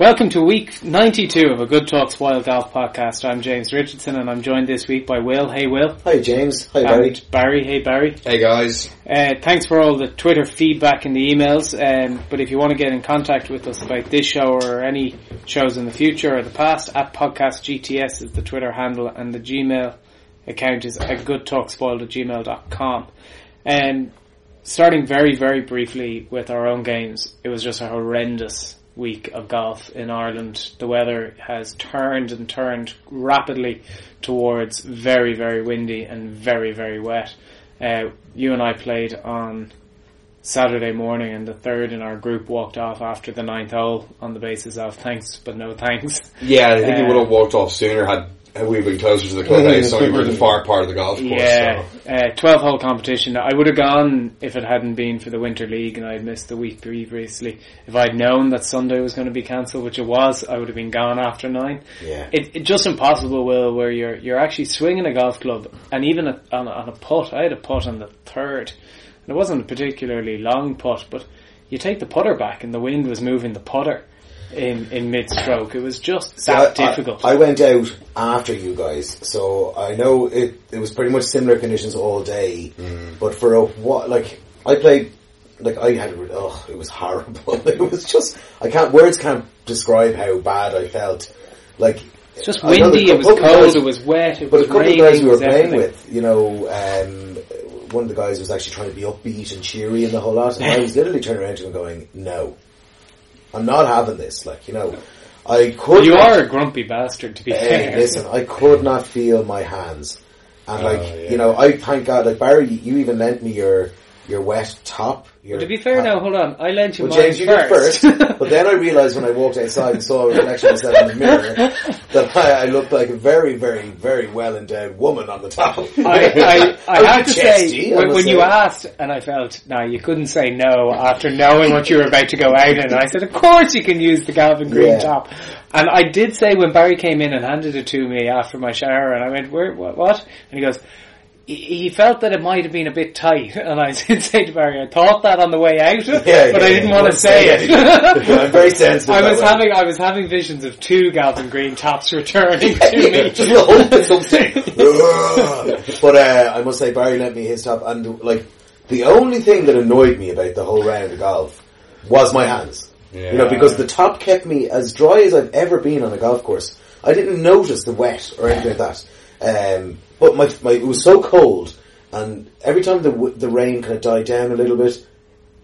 Welcome to week 92 of a Good Talk Spoiled Golf podcast. I'm James Richardson and I'm joined this week by Will. Hey Will. Hi James. Hi Barry. And Barry. Hey Barry. Hey guys. Uh, thanks for all the Twitter feedback and the emails. Um, but if you want to get in contact with us about this show or any shows in the future or the past, at podcast GTS is the Twitter handle and the Gmail account is at goodtalkspoiled at gmail.com. And starting very, very briefly with our own games, it was just a horrendous week of golf in Ireland. The weather has turned and turned rapidly towards very, very windy and very, very wet. Uh, you and I played on Saturday morning, and the third in our group walked off after the ninth hole on the basis of thanks but no thanks. Yeah, I think he Uh, would have walked off sooner had had we been closer to the clubhouse, so we were the far part of the golf course. Yeah, So. uh, twelve hole competition. I would have gone if it hadn't been for the winter league and I'd missed the week previously. If I'd known that Sunday was going to be cancelled, which it was, I would have been gone after nine. Yeah. It, it's just impossible, Will, where you're you're actually swinging a golf club, and even a, on, on a putt. I had a putt on the third, and it wasn't a particularly long putt, but you take the putter back, and the wind was moving the putter in in mid stroke. It was just that I- I- difficult. I, went out after you guys, so I know it. It was pretty much similar conditions all day. But for a what, like I played, like I had. Oh, it was horrible. It was just I can't. Words can't describe how bad I felt. Like It's just windy. It was cold. guys- it was wet. It But a was couple raining. of guys we were playing everything. with, you know, um, one of the guys was actually trying to be upbeat and cheery and the whole lot, and I was literally turning around to him going, "No, I'm not having this." Like, you know, I could. You not- are a grumpy bastard, to be Hey, fair. listen, I could not feel my hands, and oh, like, Oh, yeah. you know, I thank God. Like Barry, you even lent me your your wet top. To be fair, now hold on. I lent you well, James, you did first. first, but then I realised when I walked outside and saw a reflection of myself in the mirror that I, I looked like a very, very, very well endowed woman on the top. I, I, I have to chesty, say, when, when you asked, and I felt, now you couldn't say no after knowing what you were about to go out in. And I said, of course you can use the Galvin Green Yeah. top. And I did say when Barry came in and handed it to me after my shower, and I went, where, what, what? And he goes, he felt that it might have been a bit tight, and I did say to Barry, I thought that on the way out, Yeah, but yeah, I didn't want to say it. I'm very sensitive. I was way. having I was having visions of two Galvin Green tops returning to me. Just a hope of something. but uh, I must say, Barry lent me his top, and like the only thing that annoyed me about the whole round of golf was my hands. You know, because the top kept me as dry as I've ever been on a golf course. I didn't notice the wet or anything like that. Um, but my, my it was so cold, and every time the the rain kind of died down a little bit,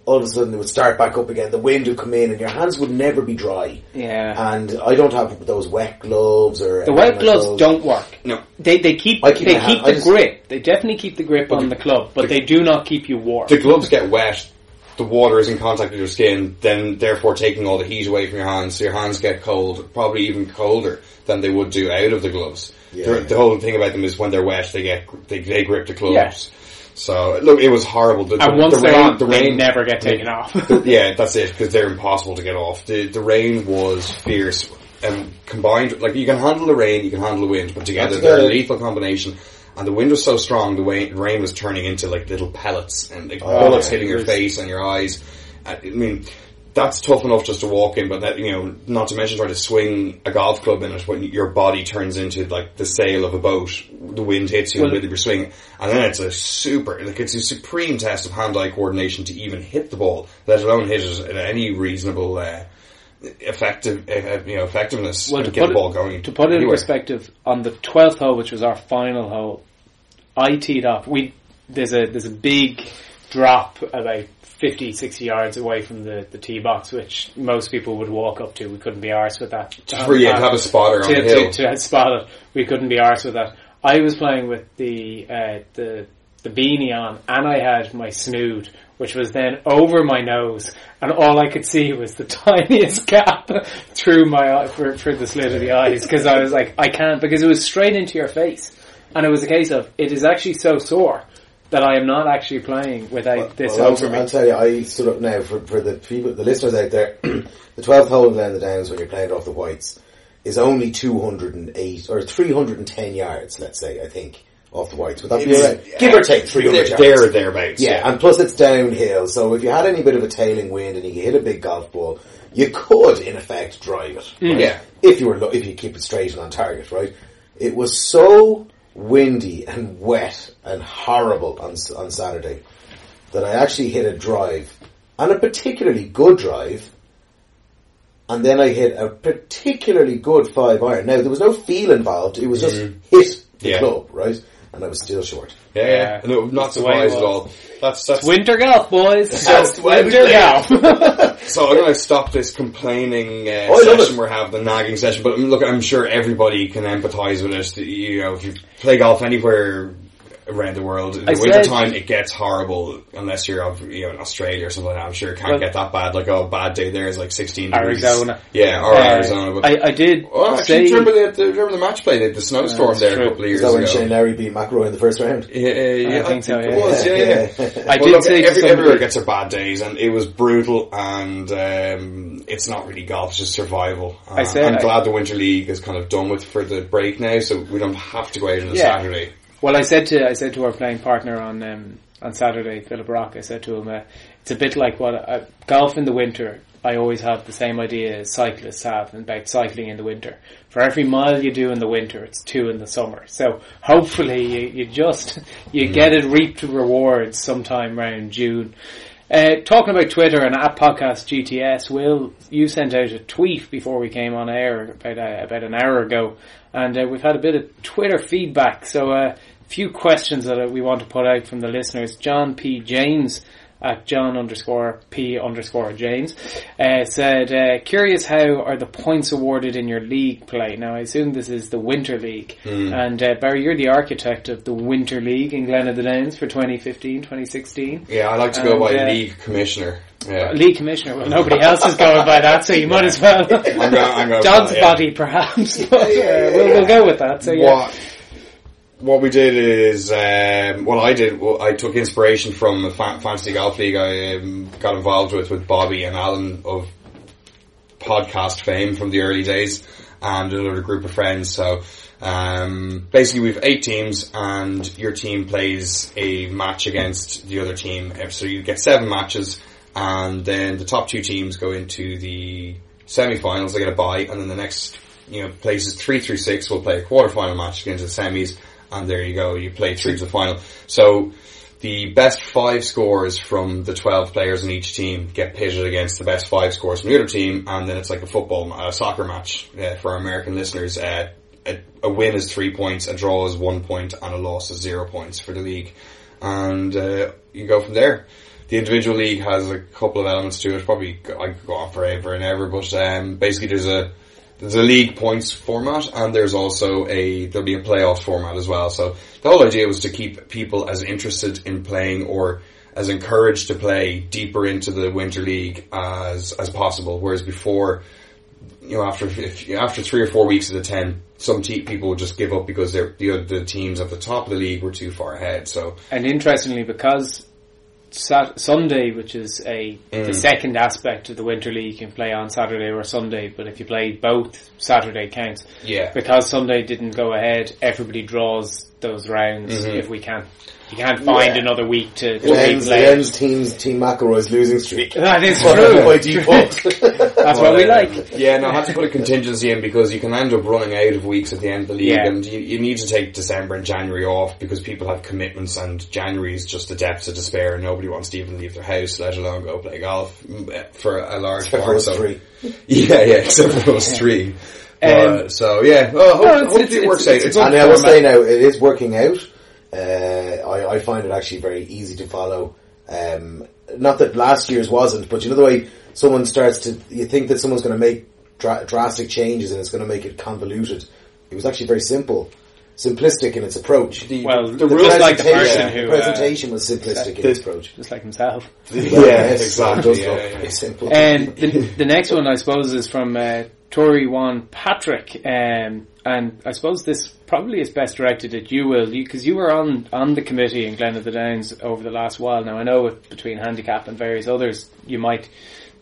all of a sudden it would start back up again. The wind would come in, and your hands would never be dry. Yeah. And I don't have those wet gloves or The anything wet gloves those. don't work. No. They they keep I keep they keep hand- the just- grip. They definitely keep the grip on the club, but they do not keep you warm. The gloves get wet, the water is in contact with your skin, then therefore taking all the heat away from your hands, so your hands get cold, probably even colder than they would do out of the gloves. Yeah. The, the whole thing about them is when they're wet, they get they, they grip the gloves. Yes. So look, it was horrible. The, and the, once the they're rain, on, the they rain never get taken off. yeah, that's it because they're impossible to get off. The the rain was fierce and combined. Like you can handle the rain, you can handle the wind, but together together. they're a lethal combination. And the wind was so strong, the wa- rain was turning into like little pellets and like oh, bullets yeah. hitting your face and your eyes. I I mean, that's tough enough just to walk in, but that you know, not to mention trying to swing a golf club in it when your body turns into like the sail of a boat. The wind hits you Well- of your swing, and then it's a super, like it's a supreme test of hand-eye coordination to even hit the ball, let alone hit it at any reasonable, uh, effective, uh, you know, effectiveness Well, to get the it- ball going. to put it in perspective, on the twelfth hole, which was our final hole, I teed off. We there's a there's a big drop about 50, 60 yards away from the, the tee box, which most people would walk up to. We couldn't be arsed with that. For you to have a spotter on to, the hill. to, to spot it. We couldn't be arsed with that. I was playing with the uh, the the beanie on, and I had my snood, which was then over my nose, and all I could see was the tiniest gap through my eye for, for the slit of the eyes because I was like, I can't because it was straight into your face, and it was a case of it is actually so sore that I am not actually playing without this Well, over I'll, me. I'll tell you, I stood up now for, for the people, the listeners out there. the 12th hole down the downs when you're playing off the whites is only 208 or 310 yards, let's say, I think, off the whites. Would that be It's- alright? Give or take 300 There, yards. there or thereabouts. Yeah, and plus it's downhill, so if you had any bit of a tailing wind and you hit a big golf ball, you could, in effect, drive it. right? Mm. Yeah. If you were, if you keep it straight and on target, right? It was so windy and wet and horrible on, on Saturday that I actually hit a drive, and a particularly good drive, and then I hit a particularly good five iron. Now, there was no feel involved, it was just hit the Mm-hmm. Yeah. club, right? And I was still short. Yeah, yeah. Yeah. No, not That's the surprised at all. That's that's Winter golf, boys. That's winter golf. So I'm going to stop this complaining uh, Oh, I love session we're having, the nagging session. But um, look, I'm sure everybody can empathise with it. You know, if you play golf anywhere around the world, in I the winter said- time it gets horrible unless you're of, you know in Australia or something like that. I'm sure it can't Well- get that bad. Like oh, bad day there is like 16 degrees. Arizona. Yeah, or Uh, Arizona. But I, I did oh, actually, say do you remember the, the, remember the match play? The, the snowstorm that's there true. a couple of years Is that when. Shane Lowry beat McIlroy in the first round? Yeah, yeah, I think so, it yeah. was, yeah, yeah. I Well, did look, say to every, somebody- everywhere gets their bad days, and it was brutal, and um, it's not really golf; it's just survival. Uh, I said I'm I- glad the Winter League is kind of done with for the break now, so we don't have to go out on a Yeah. Saturday. Well, I said to I said to our playing partner on um, on Saturday, Philip Rock. I said to him, uh, "It's a bit like what uh, golf in the winter. I always have the same idea as cyclists have about cycling in the winter. For every mile you do in the winter, it's two in the summer. So hopefully you, you just you get it reaped rewards sometime around June." Uh, talking about Twitter and at podcast GTS, Will, you sent out a tweet before we came on air about uh, about an hour ago, and uh, we've had a bit of Twitter feedback. So a uh, few questions that uh, we want to put out from the listeners. John P. James at John underscore P underscore James uh, said, uh, "Curious how are the points awarded in your league play?" Now I assume this is the Winter League, and uh, Barry, you're the architect of the Winter League in Glen of the Downs for 2015-2016. Yeah, I like to go by uh, league commissioner. Yeah. League commissioner. Well, nobody else is going by that, so you might as well. I'm going, I'm going John's yeah. body, perhaps, but uh, we'll, we'll go with that. So yeah, What what we did is, um, well, I did. Well, I took inspiration from a fa- fantasy golf league I um, got involved with with Bobby and Alan of podcast fame from the early days, and another group of friends. So. Um, basically, we've eight teams, and your team plays a match against the other team. So you get seven matches, and then the top two teams go into the semi-finals. They get a bye, and then the next, you know, places three through six will play a quarter-final match against the semis, and there you go. You play through to the final. So the best five scores from the 12 players in each team get pitted against the best five scores from the other team, and then it's like a football, a soccer match uh, for our American listeners. Uh, a, a win is three points, a draw is one point, and a loss is zero points for the league. And uh, you go from there. The individual league has a couple of elements to it. Probably I could go on forever and ever, but um, basically there's a a league points format, and there's also a there'll be a playoff format as well. So the whole idea was to keep people as interested in playing or as encouraged to play deeper into the winter league as as possible. Whereas before, you know, after if, after three or four weeks of the ten, some te- people would just give up because the the teams at the top of the league were too far ahead. So and interestingly, because Sat- Sunday, which is a the mm. second aspect of the Winter League, you can play on Saturday or Sunday. But if you play both, Saturday counts. yeah, Because Sunday didn't go ahead, everybody draws those rounds mm-hmm. if we can. You can't find Yeah. another week to, It to ends, it ends teams, Team McIlroy's losing streak. That is By true. default. That's what we like. Yeah, no, I had to put a contingency in because you can end up running out of weeks at the end of the league, Yeah. and you, you need to take December and January off because people have commitments, and January is just the depths of despair, and nobody wants to even leave their house, let alone go play golf for a large Except for part. us So, three. yeah, yeah, except for those three. Um, Uh, so yeah, well, hope, No, it's- hopefully it's- it works it's- out. it's It's, And I will say now, it is working out. Uh, I, I find it actually very easy to follow. Um, not that last year's wasn't, but you know the way someone starts to, you think that someone's going to make dra- drastic changes and it's going to make it convoluted. It was actually very simple. simplistic in its approach. The, Well, the, the rules like the presentation- person who, the uh, presentation was simplistic in its approach. just like himself. Well, yeah, yes, exactly. Yeah, yeah. simple. And the, the next one, I suppose, is from uh, Tory Juan Patrick, um, and I suppose this probably is best directed at you, Will, because you, were on on the committee in Glen of the Downs over the last while. Now, I know with, between handicap and various others, you might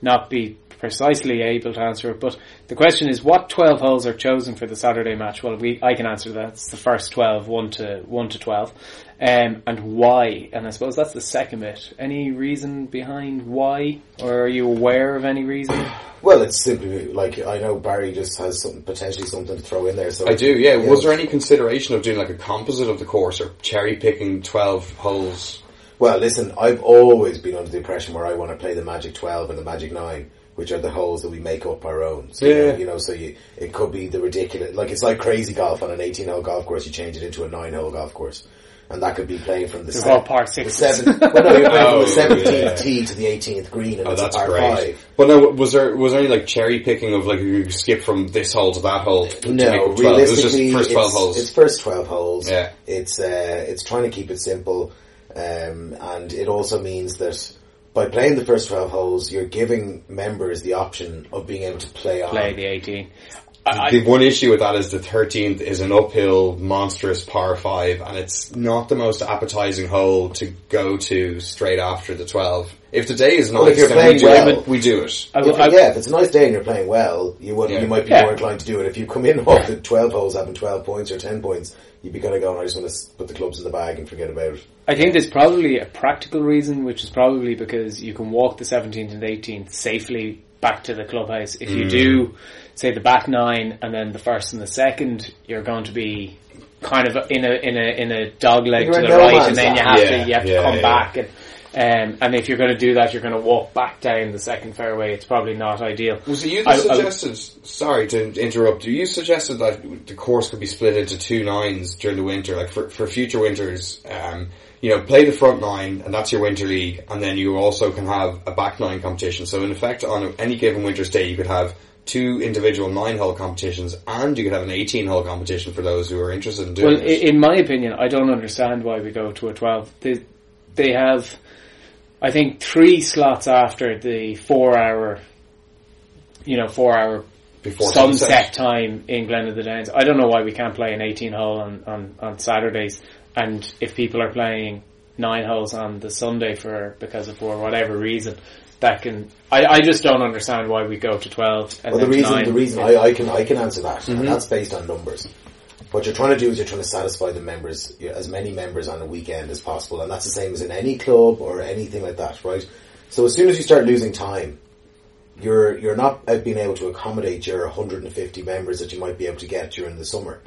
not be precisely able to answer it, but the question is, what twelve holes are chosen for the Saturday match? Well, we I can answer that. It's the first 12, 1 to one to twelve, um, and why? And I suppose that's the second bit. Any reason behind why, or are you aware of any reason? Well, it's simply like I know Barry just has some potentially something to throw in there. So I do, yeah. Was there any consideration of doing like a composite of the course or cherry picking 12 holes? Well, listen, I've always been under the impression where I want to play the Magic Twelve and the Magic Nine, which are the holes that we make up our own. So, you, know, Yeah. you know, so you, it could be the ridiculous, like it's like crazy golf on an eighteen-hole golf course. You change it into a nine-hole golf course, and that could be playing from the, se- all par the sixes. seventh. Well, no, you're playing from Oh, the seventeenth yeah. tee to the eighteenth green, and Oh, it's that's a par great. five. But no, was there was there any like cherry picking of like you skip from this hole to that hole to No, up 12? It was just first 12 it's, holes. it's first twelve holes. Yeah. It's uh, it's trying to keep it simple, um, and it also means that by playing the first twelve holes, you're giving members the option of being able to play on. Play the 18. I, the I, one issue with that is the 13th is an uphill, monstrous par 5, and it's not the most appetizing hole to go to straight after the 12. If the day is Well, nice, if you're then we playing do, well- it, we do it. I, If, I, yeah, if it's a nice day and you're playing well, you would Yeah. you might be Yeah. more inclined to do it. If you come in off the twelve holes having twelve points or ten points, you'd be kind of going, "I just want to put the clubs in the bag and forget about it." I think there's probably a practical reason, which is probably because you can walk the 17th and 18th safely back to the clubhouse. If Mm. you do, say, the back nine and then the first and the second, you're going to be kind of in a in a in a dog leg to the no right, and then you have Yeah, to you have to come yeah. back and. Um, and if you're going to do that, you're going to walk back down the second fairway. It's probably not ideal. Was it you that I- I- suggested, sorry to interrupt, you suggested that the course could be split into two nines during the winter, like for, for future winters, um, you know, play the front nine, and that's your winter league, and then you also can have a back nine competition. So in effect, on any given winter's day, you could have two individual nine hole competitions, and you could have an 18 hole competition for those who are interested in doing Well, i- in my opinion, I don't understand why we go to a 12. They, they have, I think, three slots after the four hour, you know, four hour Before sunset, sunset. time in Glen of the Downs. I don't know why we can't play an 18 hole on, on, on Saturdays. And if people are playing nine holes on the Sunday for, because of for whatever reason, that can, I, I just don't understand why we go to 12 and Well, the reason nine. the reason I, I can I can answer that, Mm-hmm. and that's based on numbers. What you're trying to do is you're trying to satisfy the members, as many members on a weekend as possible, and that's the same as in any club or anything like that, right? So as soon as you start losing time, you're you're not being able to accommodate your 150 members that you might be able to get during the summer.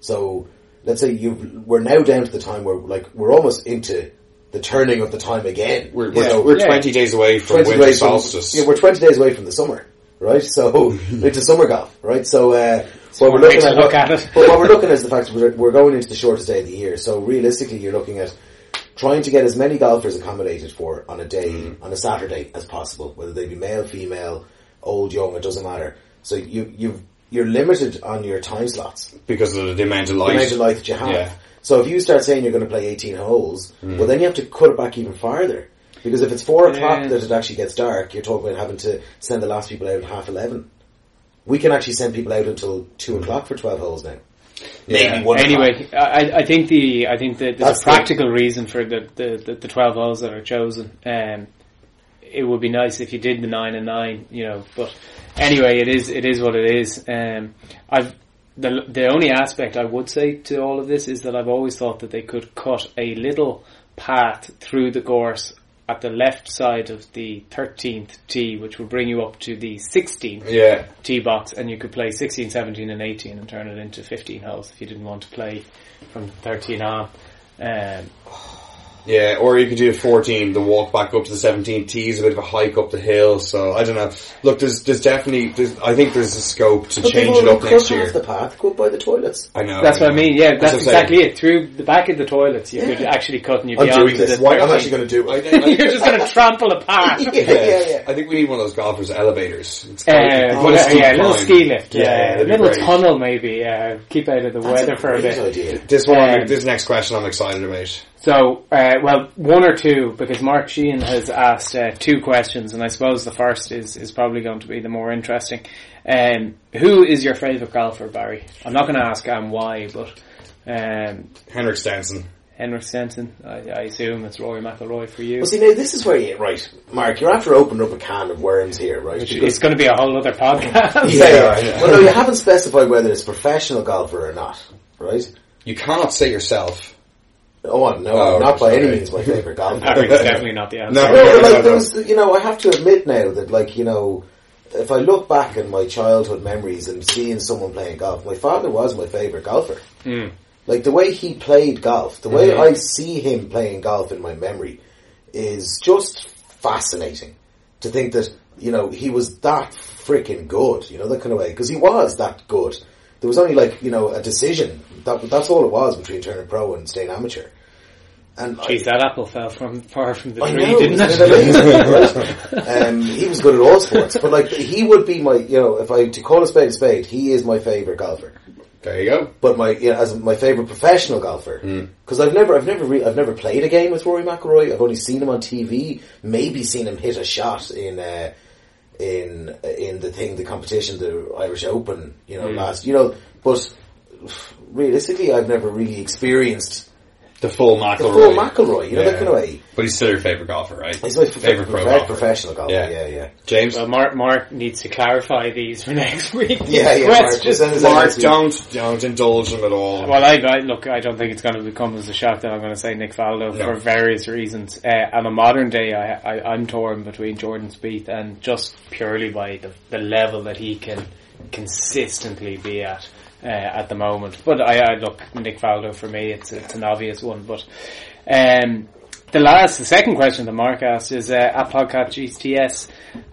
So let's say you we're now down to the time where like we're almost into the turning of the time again. We're, we're, know, we're yeah. 20 days away from 20 winter days from- solstice. yeah, we're 20 days away from the summer, right? So, into summer golf, right? So, uh, what we're looking at, look at it. but what we're looking at is the fact that we're, we're going into the shortest day of the year. So realistically, you're looking at trying to get as many golfers accommodated for on a day, Mm-hmm. on a Saturday as possible, whether they be male, female, old, young, it doesn't matter. So you, you, you're limited on your time slots because of the amount of the amount of light that you have. Yeah. So if you start saying you're going to play 18 holes, well then you have to cut it back even farther. Because if it's four o'clock Yeah. that it actually gets dark, you're talking about having to send the last people out at half 11. We can actually send people out until two o'clock for 12 holes now. Maybe Yeah. one. Anyway, I, I think the I think that there's That's a the- practical reason for the, the, the, the twelve holes that are chosen. Um, it would be nice if you did the nine and nine, you know. But anyway, it is it is what it is. Um, I've the the only aspect I would say to all of this is that I've always thought that they could cut a little path through the course at the left side of the 13th tee, which will bring you up to the 16th Yeah. tee box and you could play 16, 17 and 18 and turn it into 15 holes if you didn't want to play from 13 on. Um, Yeah, or you could do a 14, the walk back up to the 17 tees, a bit of a hike up the hill. So I don't know. Look, there's there's definitely there's, I think there's a scope to But they've change it already up next cut year. the path, go by the toilets. I know. That's what I mean. Yeah, that's, what I'm exactly saying. it. Through the back of the toilets, you could actually cut and you'd I'm be doing onto this. the Why, I'm 13. actually going to do I it. think, I You're just going to trample a path. yeah, yeah, yeah. I think we need one of those golfers elevators. It's Uh, quite- quite a yeah, steep yeah, a little climb. ski lift, Yeah, yeah, a that'd be little great. tunnel maybe, uh, keep out of the That's weather a for a great bit. idea. This one, Um, this next question, I'm excited about. So, uh, well, one or two, because Mark Sheehan has asked uh, two questions, and I suppose the first is, is probably going to be the more interesting. Um, who is your favourite golfer, Barry? I'm not going to ask um, why, but um, Henrik Stenson. Henrik Stenson, I, I assume it's Rory McIlroy for you. Well, see, now this is where you, right, Mark, you're after opening up a can of worms here, right? Which it's going to be a whole other podcast. yeah, Yeah, yeah. yeah. Well, no, you haven't specified whether it's professional golfer or not, right? You cannot say yourself. Oh, no, Oh, not by any means my favourite golfer. Barry's definitely not the answer. No. No, but no, like no. there was, you know, I have to admit now that, like, you know, if I look back in my childhood memories and seeing someone playing golf, my father was my favourite golfer. Mm. Like the way he played golf, the way Mhm. I see him playing golf in my memory is just fascinating. To think that you know he was that freaking good, you know that kind of way because he was that good. There was only like you know a decision that that's all it was between turning pro and staying amateur. And I- that apple fell from far from the I tree, know, didn't it? it right? um, he was good at all sports, but like he would be my, you know, if I to call a spade a spade, he is my favorite golfer. There you go. But my, you know, as my favorite professional golfer, because I've never, I've never, re- I've never played a game with Rory McIlroy. I've only seen him on TV. Maybe seen him hit a shot in, uh, in in the thing, the competition, the Irish Open, you know, last, you know. But realistically, I've never really experienced The full McIlroy. the full McIlroy. You know, Yeah. that kind of way. But he's still your favourite golfer, right? He's my Favorite favorite pro golfer. professional golfer. Yeah. Yeah, yeah. James? Well, Mark, Mark needs to clarify these for next week. Yeah, These yeah, Mark, questions. send Mark, don't, don't indulge him at all. Well, I, I look. I don't think it's going to become as a shock that I'm going to say Nick Faldo No. for various reasons. Uh, on a modern day, I, I, I'm torn between Jordan Spieth and just purely by the, the level that he can consistently be at uh, at the moment. But I, I look Nick Faldo for me. It's it's an obvious one. But um, the last, the second question that Mark asked is uh, at podcast GTS.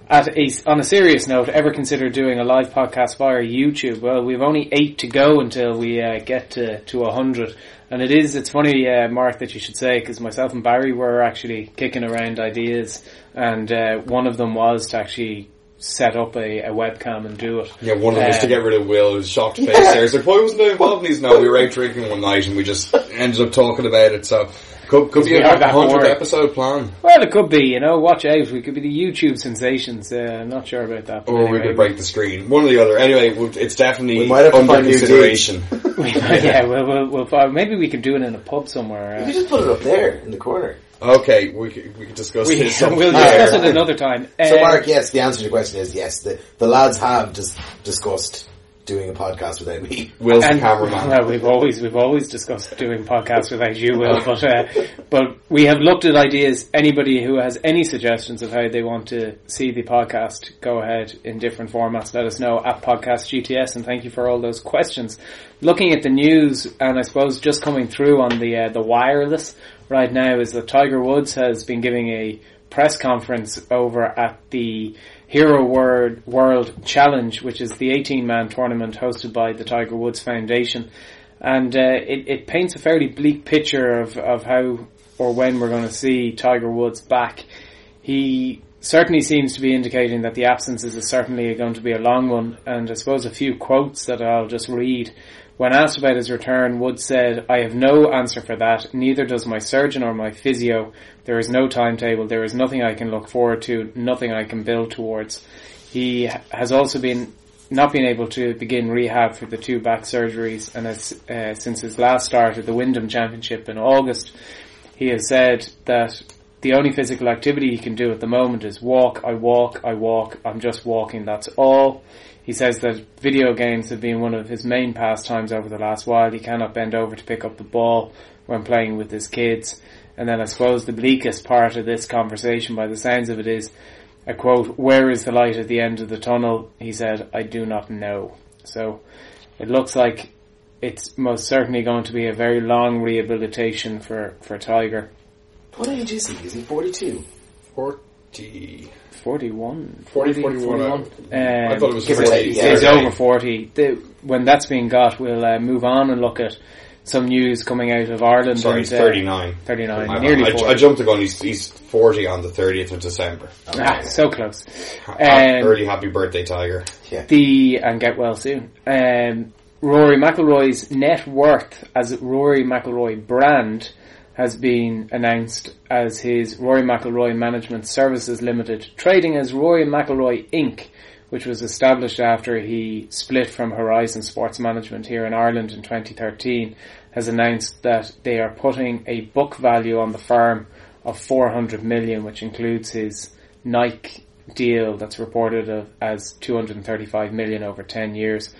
At a, on a serious note, ever consider doing a live podcast via YouTube? Well, we've only eight to go until we uh, get to to a hundred, and it is. It's funny, uh, Mark, that you should say because myself and Barry were actually kicking around ideas, and uh, one of them was to actually set up a, a webcam and do it. Yeah, one of them was to Um, get rid of Will. His shocked face there. He's like, why wasn't I involved in these? No, we were out drinking one night and we just ended up talking about it. So, could, could be a are 100 episode plan. Well, it could be, you know, watch out. We could be the YouTube sensations. Uh, I'm not sure about that. but Or we could break the screen. One or the other. Anyway, it's definitely We might have to under find new consideration. yeah, we'll, we'll, we'll, find- maybe we could do it in a pub somewhere. You Uh, could just put it up there in the corner. okay, we could, we could discuss we, this. we'll Yeah. discuss it another time. So, Um, Mark, yes, the answer to your question is yes. The, the lads have dis- discussed doing a podcast without me. Will's the and, cameraman. Well, we've always we've always discussed doing podcasts without you, Will, but uh, but we have looked at ideas. Anybody who has any suggestions of how they want to see the podcast, go ahead in different formats. Let us know at podcast GTS, and thank you for all those questions. Looking at the news, and I suppose just coming through on the uh, the wireless right now is that Tiger Woods has been giving a press conference over at the Hero World, World Challenge, which is the 18 man tournament hosted by the Tiger Woods Foundation. And uh, it, it paints a fairly bleak picture of, of how or when we're going to see Tiger Woods back. He certainly seems to be indicating that the absence is certainly going to be a long one. And I suppose a few quotes that I'll just read. When asked about his return, Wood said, I have no answer for that. Neither does my surgeon or my physio. There is no timetable. There is nothing I can look forward to, nothing I can build towards. He has also been not been able to begin rehab for the two back surgeries and has, uh, since his last start at the Wyndham Championship in August, he has said that the only physical activity he can do at the moment is walk, I walk, I walk, I'm just walking, that's all. He says that video games have been one of his main pastimes over the last while. He cannot bend over to pick up the ball when playing with his kids. And then I suppose the bleakest part of this conversation by the sounds of it is a quote, where is the light at the end of the tunnel? He said, I do not know. So it looks like it's most certainly going to be a very long rehabilitation for, for Tiger. What age is he? Is he 42? 40. 41. 40, 41. Um, I thought it was give or 40, take. yeah. He's over 40. The, when that's being got, we'll uh, move on and look at some news coming out of Ireland. Sorry, and, he's uh, 39. 39, I, nearly I, 40. I jumped the gun. He's, he's 40 on the 30th of December. Ah, so close. Ha- Um, early happy birthday, Tiger. Yeah. The and get well soon. Um, Rory McIlroy's net worth as Rory McIlroy brand has been announced as his Rory McIlroy Management Services Limited, trading as Rory McIlroy Inc., which was established after he split from Horizon Sports Management here in Ireland in 2013, has announced that they are putting a book value on the firm of 400 million, which includes his Nike deal that's reported as 235 million over 10 years.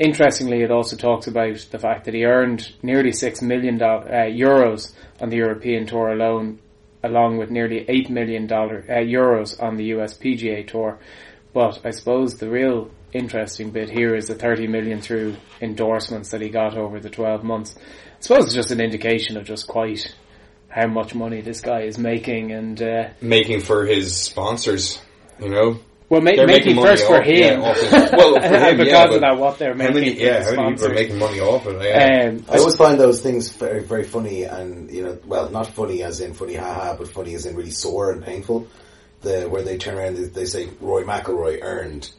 Interestingly, it also talks about the fact that he earned nearly 6 million uh, euros on the European Tour alone, along with nearly 8 million uh, euros on the US PGA Tour. But I suppose the real interesting bit here is the 30 million through endorsements that he got over the 12 months. I suppose it's just an indication of just quite how much money this guy is making and, uh, Making for his sponsors, you know? Well, ma- They're making, first for off- yeah, him. his- well, for him, because yeah, of that, what they're How making. many, yeah, how many people are making money off it? Yeah. Um, I always find those things very, very funny and, you know, well, not funny as in funny haha, but funny as in really sore and painful. The, where they turn around and they say Roy McIlroy earned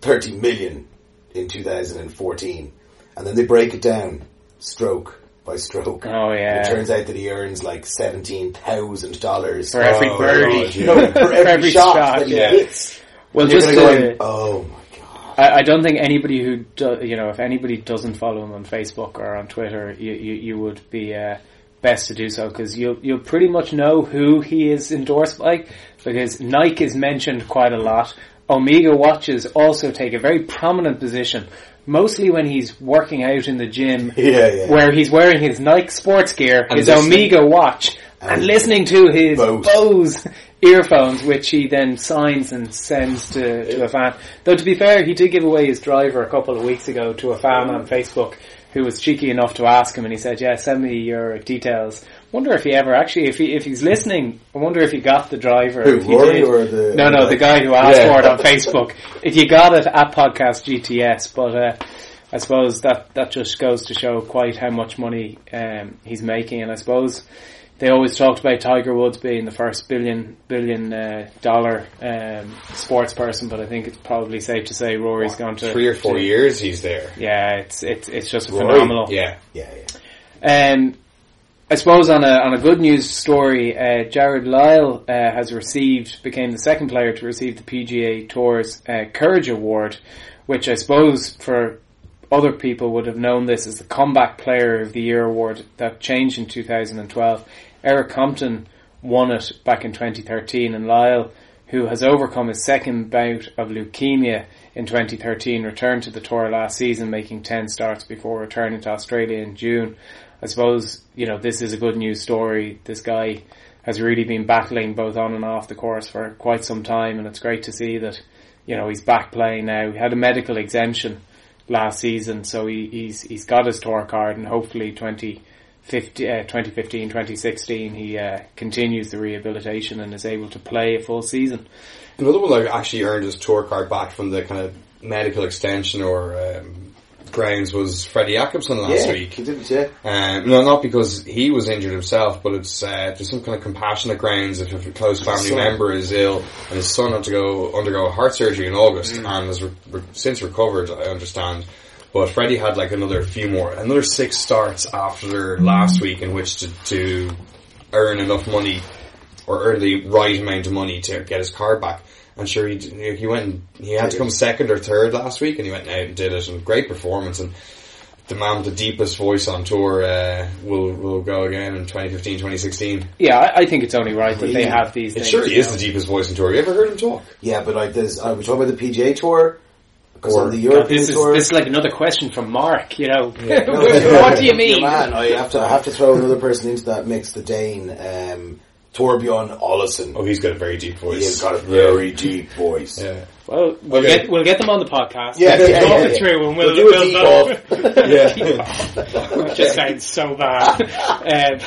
30 million in 2014 and then they break it down stroke by stroke. Oh, yeah. And it turns out that he earns like $17,000 for every Oh, birdie. God, yeah. No, for every, every shot, shot, that he yeah. hits. Well, just to, go, oh my god. I, I don't think anybody who do, you know, if anybody doesn't follow him on Facebook or on Twitter, you you, you would be uh, best to do so because you'll you'll pretty much know who he is endorsed by because Nike is mentioned quite a lot. Omega watches also take a very prominent position, mostly when he's working out in the gym, Yeah, yeah. where he's wearing his Nike sports gear, And his Omega watch, and, And listening to his Bose. Bose earphones, which he then signs and sends to, to a fan. Though to be fair, he did give away his driver a couple of weeks ago to a fan on Facebook who was cheeky enough to ask him, and he said, "Yeah, send me your details." Wonder if he ever actually, if he if he's listening, I wonder if he got the driver. Who, Rory or the- no, no, the guy who asked Yeah. for it on Facebook. If you got it at Podcast GTS, but uh, I suppose that that just goes to show quite how much money um, he's making, and I suppose they always talked about Tiger Woods being the first billion billion uh, dollar um, sports person, but I think it's probably safe to say Rory's gone to Three or four to- years he's there. Yeah, it's it's it's just Rory? phenomenal. Yeah. Yeah, yeah. Um, I suppose on a on a good news story, uh, Jarrod Lyle uh, has received became the second player to receive the PGA Tour's uh, Courage Award, which I suppose for other people would have known this as the Comeback Player of the Year award that changed in 2012. Erik Compton won it back in 2013, and Lyle, who has overcome his second bout of leukemia in 2013, returned to the tour last season, making 10 starts before returning to Australia in June. I suppose, you know, this is a good news story. This guy has really been battling both on and off the course for quite some time, and it's great to see that, you know, he's back playing now. He had a medical exemption last season, so he, he's he's got his tour card, and hopefully 2015, uh, 2015 2016 he uh, continues the rehabilitation and is able to play a full season. Another one that actually earned his tour card back from the kind of medical extension or um, grounds was Freddie Jacobson last yeah, week. he did, yeah. Um, no, not because he was injured himself, but it's uh, there's some kind of compassionate grounds if, if a close family member is ill and his son had to go undergo heart surgery in August Mm. and has re- re- since recovered. I understand. But Freddie had like another few more, another six starts after last week in which to, to earn enough money or earn the right amount of money to get his car back. And sure, he he went. and- He had to come second or third last week, and he went out and did it. And great performance. And the man with the deepest voice on tour uh, will will go again in 2015, 2016. Yeah, I, I think it's only right that they have these. It things, sure is know. the deepest voice on tour. Have you ever heard him talk? Yeah, but like there's, are we talking about the PGA Tour? Because Or- the God, European this is this is like another question from Mark. You know, No, what do you mean? Man, I have to I have to throw another person into that mix. The Dane, um, Thorbjorn Olesen. Oh, he's got a very deep voice. He has got a very deep voice. Yeah. Well, we'll Okay. get we'll get them on the podcast. Yeah, We'll yeah, yeah, yeah. through and we'll, We'll do a we'll deep yeah. just sounds so bad. um,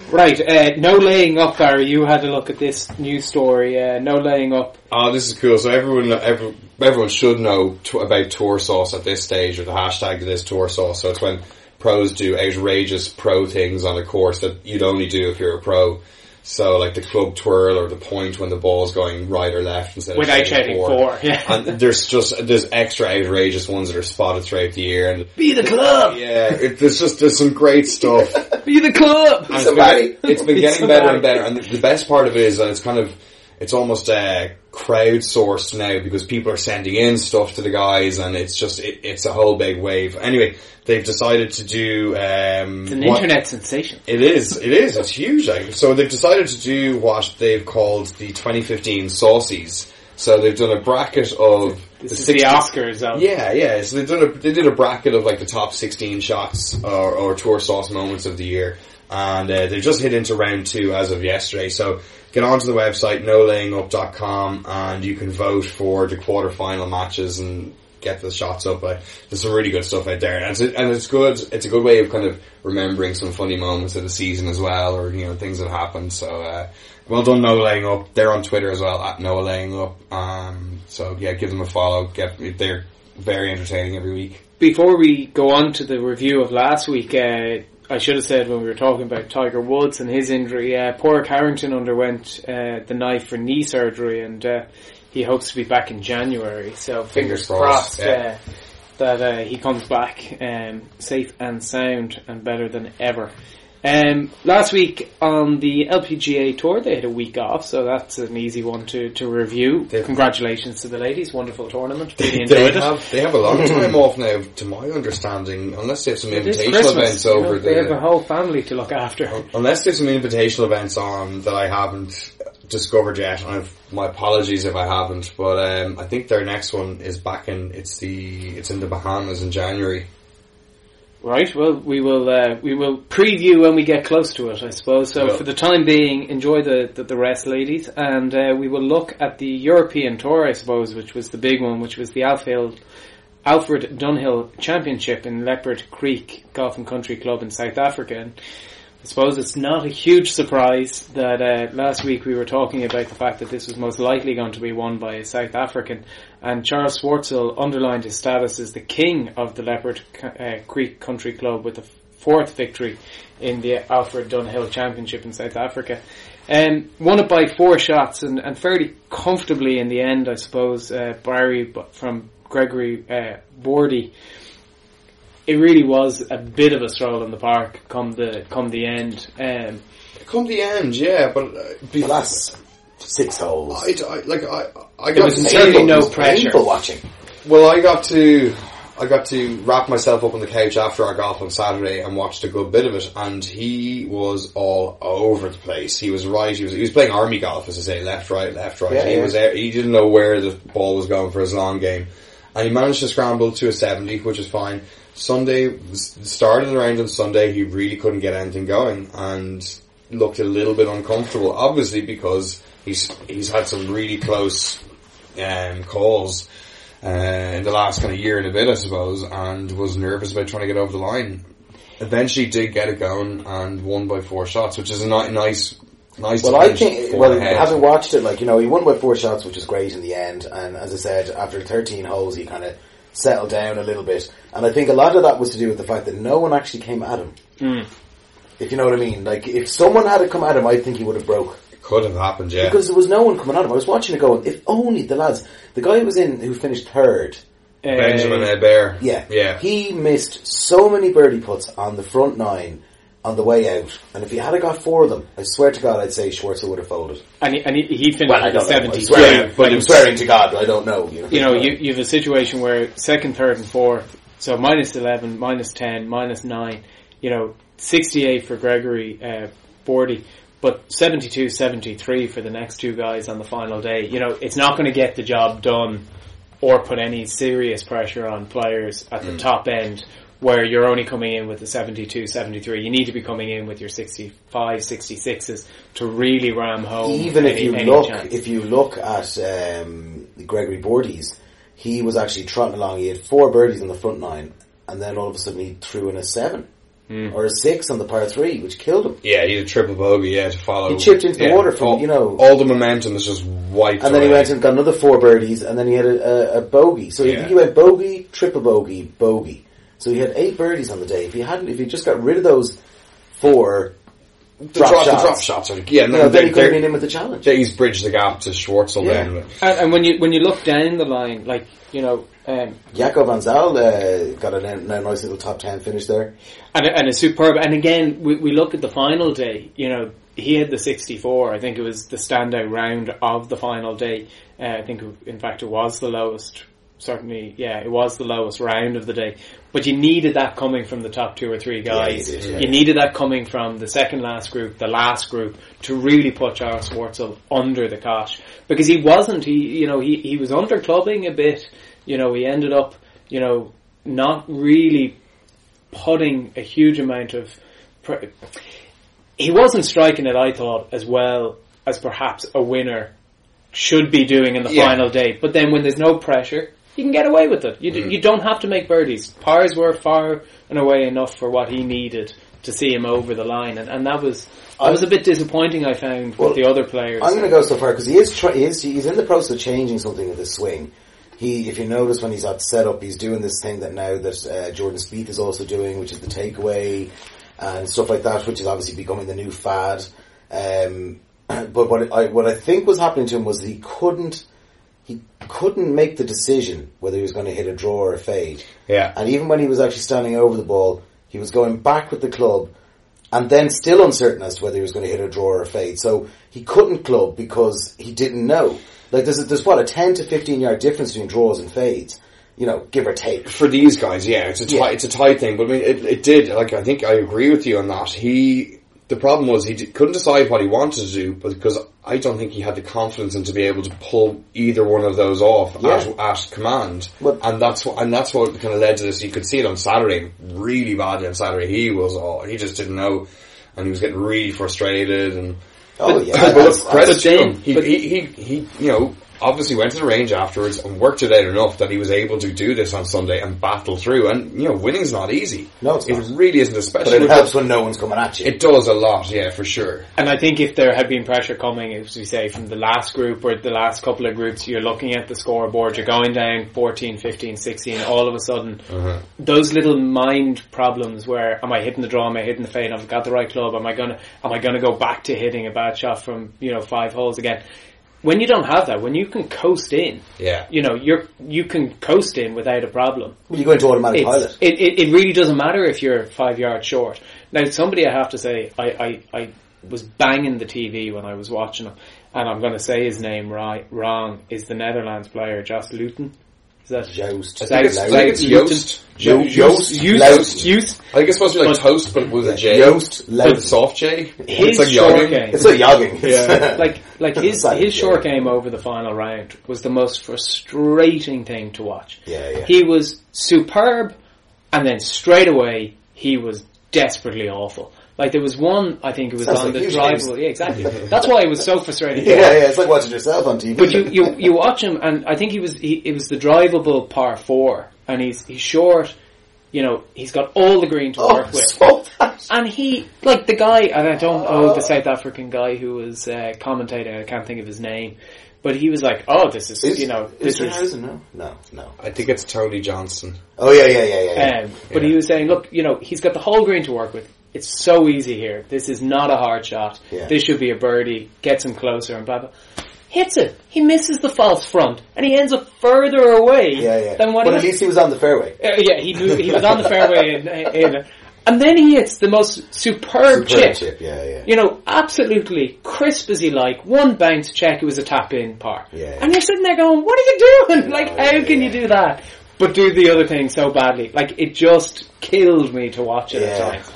right, uh, no laying up, Barry. You had a look at this news story. Uh, no laying up. Oh, this is cool. So everyone, every, everyone should know t- about tour sauce at this stage, or the hashtag that is tour sauce. So it's when pros do outrageous pro things on a course that you'd only do if you're a pro. So like the club twirl or the point when the ball's going right or left instead Without of shouting shouting four, yeah. And there's just there's extra outrageous ones that are spotted throughout the year, and Be the club. yeah, it, there's just there's some great stuff. Be the club. And it's Somebody. been, it's been Be getting better and better. And the, the best part of it is that it's kind of, it's almost uh, crowdsourced now because people are sending in stuff to the guys and it's just, it, it's a whole big wave. Anyway, they've decided to do, um, It's an what- internet sensation. it is, it is, it's huge. Like, so they've decided to do what they've called the 2015 Saucies. So they've done a bracket of This the is 60 the Oscars of yeah, yeah. So they've done a, they did a bracket of like the top 16 shots or, or tour sauce moments of the year. And uh, they've just hit into round two as of yesterday. So get onto the website, nolayingup.com and you can vote for the quarterfinal matches and get the shots up. Uh, there's some really good stuff out there. And it's, and it's good, it's a good way of kind of remembering some funny moments of the season as well or, you know, things that happened. So, uh, well done, No Laying Up. They're on Twitter as well, at No Laying Up. Um, so yeah, give them a follow. Get, they're very entertaining every week. Before we go on to the review of last week, uh, I should have said when we were talking about Tiger Woods and his injury, uh, Padraig Harrington underwent uh, the knife for knee surgery and uh, he hopes to be back in January. So fingers, Fingers crossed, crossed yeah. uh, that uh, he comes back um, safe and sound and better than ever. Um, last week on the LPGA tour, they had a week off, so that's an easy one to, to review. They- Congratulations to the ladies, wonderful tournament. Really They it. have, they have a lot of time off now, to my understanding, unless they have some It invitational events you know, over They have a whole family to look after. unless there's some invitational events on that I haven't discovered yet. And my apologies if I haven't, but um, I think their next one is back in. It's the it's in the Bahamas in January. Right. Well, we will uh, we will preview when we get close to it, I suppose. So Yeah. for the time being, enjoy the the, the rest, ladies, and uh, we will look at the European Tour, I suppose, which was the big one, which was the Alfhill, Alfred Dunhill Championship in Leopard Creek Golf and Country Club in South Africa. And I suppose it's not a huge surprise that uh, last week we were talking about the fact that this was most likely going to be won by a South African, and Charl Schwartzel underlined his status as the king of the Leopard uh, Creek Country Club with the fourth victory in the Alfred Dunhill Championship in South Africa. Um, won it by four shots and, and fairly comfortably in the end, I suppose. Uh, Barry from Gregory uh, Bourdy it really was a bit of a stroll in the park come the come the end. Um, Come the end, yeah, but uh, be- The last six holes. I, I like I I got was to certainly no was pressure. Painful watching. Well, I got to I got to wrap myself up on the couch after our golf on Saturday and watched a good bit of it. And he was all over the place. He was right. He was he was playing army golf, as I say, left, right, left, right. Yeah, he yeah. was there. He didn't know where the ball was going for his long game, and he managed to scramble to a seventy, which is fine. Sunday started the round on Sunday. He really couldn't get anything going and looked a little bit uncomfortable. Obviously, because he's he's had some really close um, calls uh, in the last kind of year and a bit, I suppose, and was nervous about trying to get over the line. Eventually, did get it going and won by four shots, which is a ni- nice, nice. Well, I finish think, four well, ahead. having watched it, like, you know, he won by four shots, which is great in the end. And as I said, after 13 holes, he kind of settled down a little bit. And I think a lot of that was to do with the fact that no one actually came at him. If you know what I mean. Like, if someone had to come at him, I think he would have broke. It could have happened, yeah. Because there was no one coming at him. I was watching it going, if only the lads, the guy who was in, who finished third, uh, Benjamin Hebert, yeah, yeah. he missed so many birdie puts on the front nine on the way out. And if he had got four of them, I swear to God, I'd say Schwartzel would have folded. and he, and he, he finished Well, I don't know. I'm 70. swearing, Yeah, but I'm swearing to God, I don't know. You know, you know, you, you have a situation where second, third, and fourth, so minus 11, minus 10, minus 9, you know, 68 for Gregory uh, Bourdy, but 72, 73 for the next two guys on the final day. You know, it's not going to get the job done or put any serious pressure on players at the top end where you're only coming in with the 72, 73. You need to be coming in with your 65, 66s to really ram home even if any- you any look, chance. if you look at um, Gregory Bourdy, he was actually trotting along. He had four birdies on the front nine, and then all of a sudden he threw in a seven or a six on the par three, which killed him. Yeah, he had a triple bogey, yeah, to follow. He chipped into the yeah, water from, all, you know- All the momentum was just wiped And then he went and got another four birdies, and then he had a, a, a bogey. So I Yeah. think he went bogey, triple bogey, bogey. So he had eight birdies on the day. If he hadn't, if he just got rid of those four the drop drop, shots, the drop shots are, yeah, you no, know, then they, he could have they're- been in with the challenge. He's bridged the gap to Schwartzel Yeah. then. And, and when you when you look down the line, like you know, um, Jaco Van Zyl uh, got a, a nice little top ten finish there. and a, and a superb. And again, we, we look at the final day. You know, he had the 64. I think it was the standout round of the final day. Uh, I think, in fact, it was the lowest. Certainly, yeah, it was the lowest round of the day. But you needed that coming from the top two or three guys. you did, yeah. You needed that coming from the second last group, the last group, to really put Charl Schwartzel under the cosh. Because he wasn't, he, you know, he, he was under clubbing a bit. You know, he ended up, you know, not really putting a huge amount of. Pre- he wasn't striking it, I thought, as well as perhaps a winner should be doing in the Yeah. final day. But then when there's no pressure, you can get away with it. You, d you don't have to make birdies. Pars were far and away enough for what he needed to see him over the line, and, and that was that was a bit disappointing. I found Well, with the other players. I'm going to go so far because he is try- he is he's in the process of changing something with his swing. He, if you notice when he's at setup, he's doing this thing that now that uh, Jordan Spieth is also doing, which is the takeaway and stuff like that, which is obviously becoming the new fad. Um, but what I what I think was happening to him was he couldn't he couldn't make the decision whether he was going to hit a draw or a fade. Yeah. And even when he was actually standing over the ball, he was going back with the club and then still uncertain as to whether he was going to hit a draw or a fade. So he couldn't club because he didn't know. Like there's, a, there's what, a 10 to 15 yard difference between draws and fades. You know, give or take. for these guys, yeah, it's a tight, Yeah. it's a tight thing. But I mean, it, it did. Like, I think I agree with you on that. He, the problem was he d- couldn't decide what he wanted to do, but because I don't think he had the confidence in to be able to pull either one of those off Yeah. at, at command. But- and that's what, and that's what kind of led to this. You could see it on Saturday, really badly on Saturday. He was all, he just didn't know, and he was getting really frustrated and. Oh yeah. but credit but to then- him. He, he, he, he, you know, obviously went to the range afterwards and worked it out enough that he was able to do this on Sunday and battle through. And, you know, winning's not easy. No, it's It not. really isn't, but especially it helps when no one's coming at you. It does a lot, yeah, for sure. And I think if there had been pressure coming, as we say, from the last group or the last couple of groups, you're looking at the scoreboard, you're going down 14, 15, 16, all of a sudden, uh-huh. those little mind problems where, am I hitting the draw, am I hitting the fade, have I got the right club, am I gonna, am I gonna go back to hitting a bad shot from, you know, five holes again? When you don't have that, when you can coast in, Yeah. you know, you're, you can coast in without a problem you go into automatic it's, pilot. it, it, it really doesn't matter if you're five yards short. Now, somebody I have to say, I, I, I was banging the TV when I was watching him, and I'm going to say his name right, wrong, is the Netherlands player, Jos Luton. Is that Joust. Is that- I think it's, I think it's Luton. Yost. Jo- Joost? Joost Joost? Luiten. Joost? I think it's supposed to be like toast, but with a J. Yost With soft J. His it's like short jogging. game. It's like jogging. Yeah. like like his his short game over the final round was the most frustrating thing to watch. Yeah, yeah. He was superb, and then straight away he was desperately awful. Like there was one, I think it was Sounds on like the huge drive. games. Yeah, exactly. That's why it was so frustrating. to yeah, yeah, it's like watching yourself on TV. But you, you you watch him, and I think he was he, it was the drivable par four, and he's he's short. You know, he's got all the green to oh, work with. so. And he, like the guy, and I don't know the South African guy who was uh, commentating. I can't think of his name, but he was like, "Oh, this is, Is, you know, is this is." No, no, no. I think it's Tony Johnstone. Oh yeah, yeah, yeah, yeah. Um, but Yeah. he was saying, "Look, you know, he's got the whole green to work with. It's so easy here. This is not a hard shot. Yeah. This should be a birdie. Gets him closer and blah blah." Hits it. He misses the false front, and he ends up further away yeah, yeah. than what he but at least he was on the fairway. Uh, yeah, he moved, he was on the fairway in, in, and then he hits the most superb, Superb chip. chip, yeah, yeah. You know, absolutely crisp as he like. One bounce check, it was a tap in par. Yeah. And you're sitting there going, "What are you doing? Like, yeah, how can yeah. you do that?" But do the other thing so badly. Like, it just killed me to watch it at Yeah. times.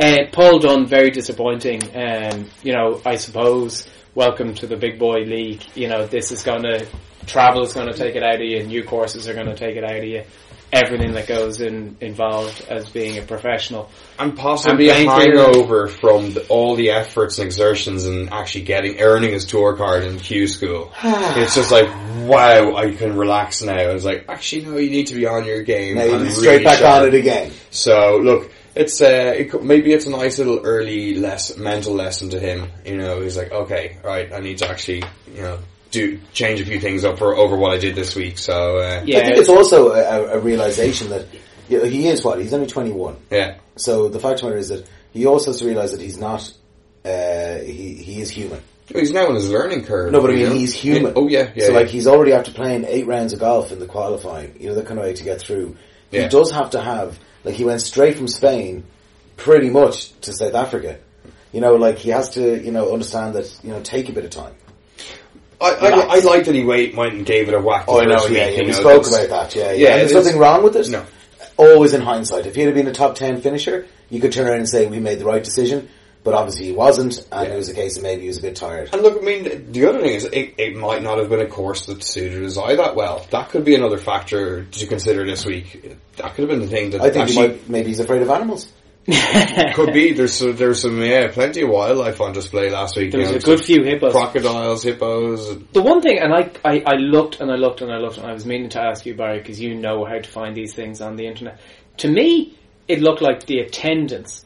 Uh, Paul Dunne, very disappointing. Um, you know, I suppose, welcome to the big boy league. You know, this is going to travel is going to take it out of you, new courses are going to take it out of you. Everything that goes in involved as being a professional. And possibly And a playing for- hangover from the, all the efforts and exertions and actually getting, earning his tour card in Q school. it's just like, wow, I can relax now. It's like, actually no, you need to be on your game. Now you and straight really back sharp. on it again. So look, it's uh, it, maybe it's a nice little early less mental lesson to him. You know, he's like, okay, right, I need to actually, you know, do change a few things up for over what I did this week. So uh, Yeah, I think it's also a, a realization that you know, he is what he's only twenty one. yeah, So the fact of the matter is that he also has to realize that he's not. Uh, he he is human. he's now on his learning curve. No, but I you mean know? he's human. Oh yeah, yeah. so yeah. like he's already after playing eight rounds of golf in the qualifying. You know that kind of way to get through. Yeah. He does have to have like he went straight from Spain, pretty much to South Africa. You know, like he has to you know understand that you know take a bit of time. I, I, I like that he wait, went and gave it a whack. Oh, I know, yeah, week, yeah. We know, spoke about that, yeah, yeah. Yeah, and there's nothing wrong with it. No. Always in hindsight. If he had been a top 10 finisher, you could turn around and say we made the right decision, but obviously he wasn't, and Yeah. it was a case of maybe he was a bit tired. And look, I mean, the other thing is, it, it might not have been a course that suited his eye that well. That could be another factor to consider this week. That could have been the thing that I think he actually might, maybe he's afraid of animals. could be. There's there's some yeah, plenty of wildlife on display last week. There you was know, a good few hippos. crocodiles, hippos. The one thing, and I, I, I looked and I looked and I looked, and I was meaning to ask you, Barry, because you know how to find these things on the internet. To me, it looked like the attendance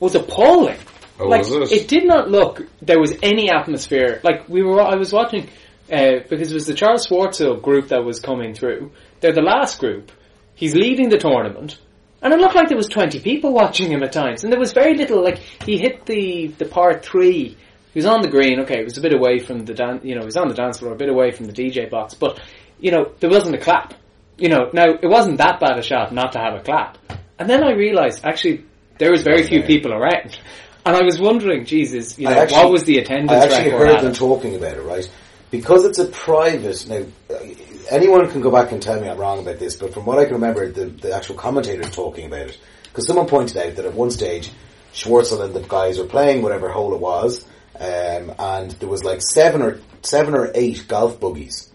was appalling. Oh, like was it? did not look there was any atmosphere. Like we were, I was watching uh, because it was the Charles Schwartzel group that was coming through. They're the last group. He's leading the tournament. And it looked like there was 20 people watching him at times. And there was very little, like, he hit the, the par three. He was on the green, okay, it was a bit away from the dan- you know, he was on the dance floor, a bit away from the DJ box, but, you know, there wasn't a clap. You know, now, it wasn't that bad a shot not to have a clap. And then I realised, actually, there was very few people around. And I was wondering, Jesus, you know, actually- what was the attendance I actually heard them it? talking about it, right? Because it's a private. Now, uh, anyone can go back and tell me I'm wrong about this, but from what I can remember, the, the actual commentators talking about it, because someone pointed out that at one stage, Schwartzel and the guys were playing whatever hole it was, um, and there was like seven or seven or eight golf buggies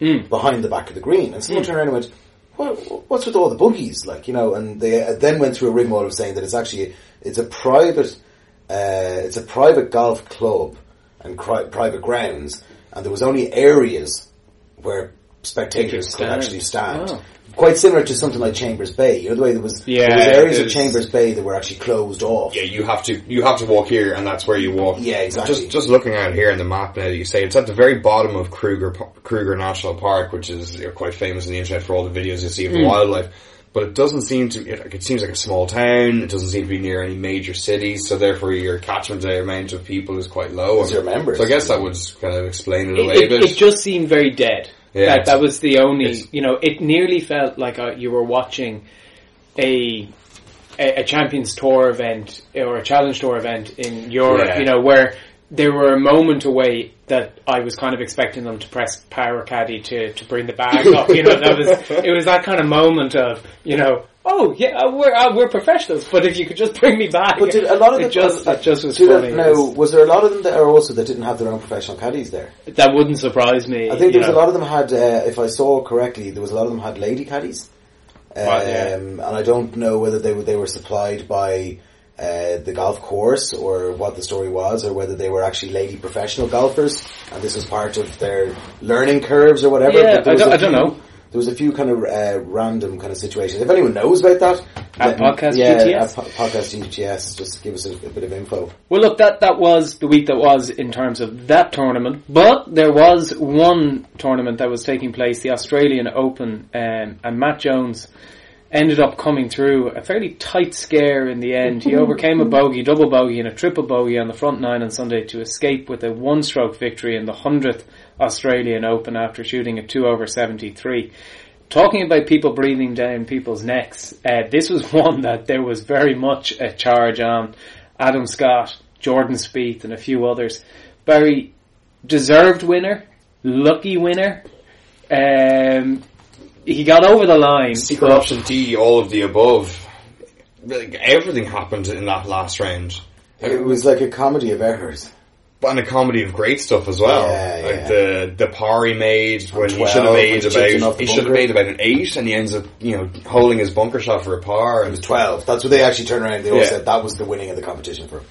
Mm. behind the back of the green, and someone turned around and went. What, what's with all the buggies? Like, you know, and they uh, then went through a rigmarole of saying that it's actually, it's a private, uh, it's a private golf club and cri- private grounds, and there was only areas where spectators could actually stand. Oh. Quite similar to something like Chambers Bay. You know the way there was, Yeah, there was areas of Chambers Bay that were actually closed off. Yeah, you have to you have to walk here, and that's where you walk. Yeah, exactly. Just just looking at it here in the map now, that you say it's at the very bottom of Kruger Kruger National Park, which is you know, quite famous on the internet for all the videos you see of the hmm. wildlife. But it doesn't seem to. It, it seems like a small town. It doesn't seem to be near any major cities, so therefore your catchment area amount of people is quite low. It's your members. So I guess that would kind of explain it It, away a it, bit. it just seemed very dead. Yeah, that, that was the only, you know, it nearly felt like uh you were watching a, a a Champions Tour event or a Challenge Tour event in Europe, Yeah. you know, where they were a moment away that I was kind of expecting them to press PowaKaddy to, to bring the bag up. You know, that was it was that kind of moment of you know, oh yeah, uh, we're uh, we're professionals, but if you could just bring me back, But did a lot of it the just it just was funny. Now, was- there a lot of them that are also that didn't have their own professional caddies there? that wouldn't surprise me. I think there was a lot of them had, uh, if I saw correctly, there was a lot of them had lady caddies. Um, yeah. And I don't know whether they were, they were supplied by uh, the golf course or what the story was, or whether they were actually lady professional golfers, and this was part of their learning curves or whatever. Yeah, I don't- I don't know. There was a few kind of uh, random kind of situations. If anyone knows about that, At Podcast yeah, GTS? at po- podcast GTS, just give us a, a bit of info. Well, look, that that was the week that was in terms of that tournament. But there was one tournament that was taking place, the Australian Open, um, and Matt Jones ended up coming through a fairly tight scare in the end. He overcame a bogey, double bogey, and a triple bogey on the front nine on Sunday to escape with a one-stroke victory in the hundredth Australian Open after shooting a two over seventy-three. Talking about people breathing down people's necks, uh, this was one that there was very much a charge on. Adam Scott, Jordan Spieth, and a few others. Very deserved winner, lucky winner. Um, he got over the line. Secret but- option D, all of the above. Like, everything happened in that last round. It was like a comedy of errors. And a comedy of great stuff as well. Yeah, like yeah. the the par he made when he should have made about he should have made about an eight, and he ends up you know holding his bunker shot for a par. And 12. That's what they actually turned around. They all Yeah. said that was the winning of the competition for him.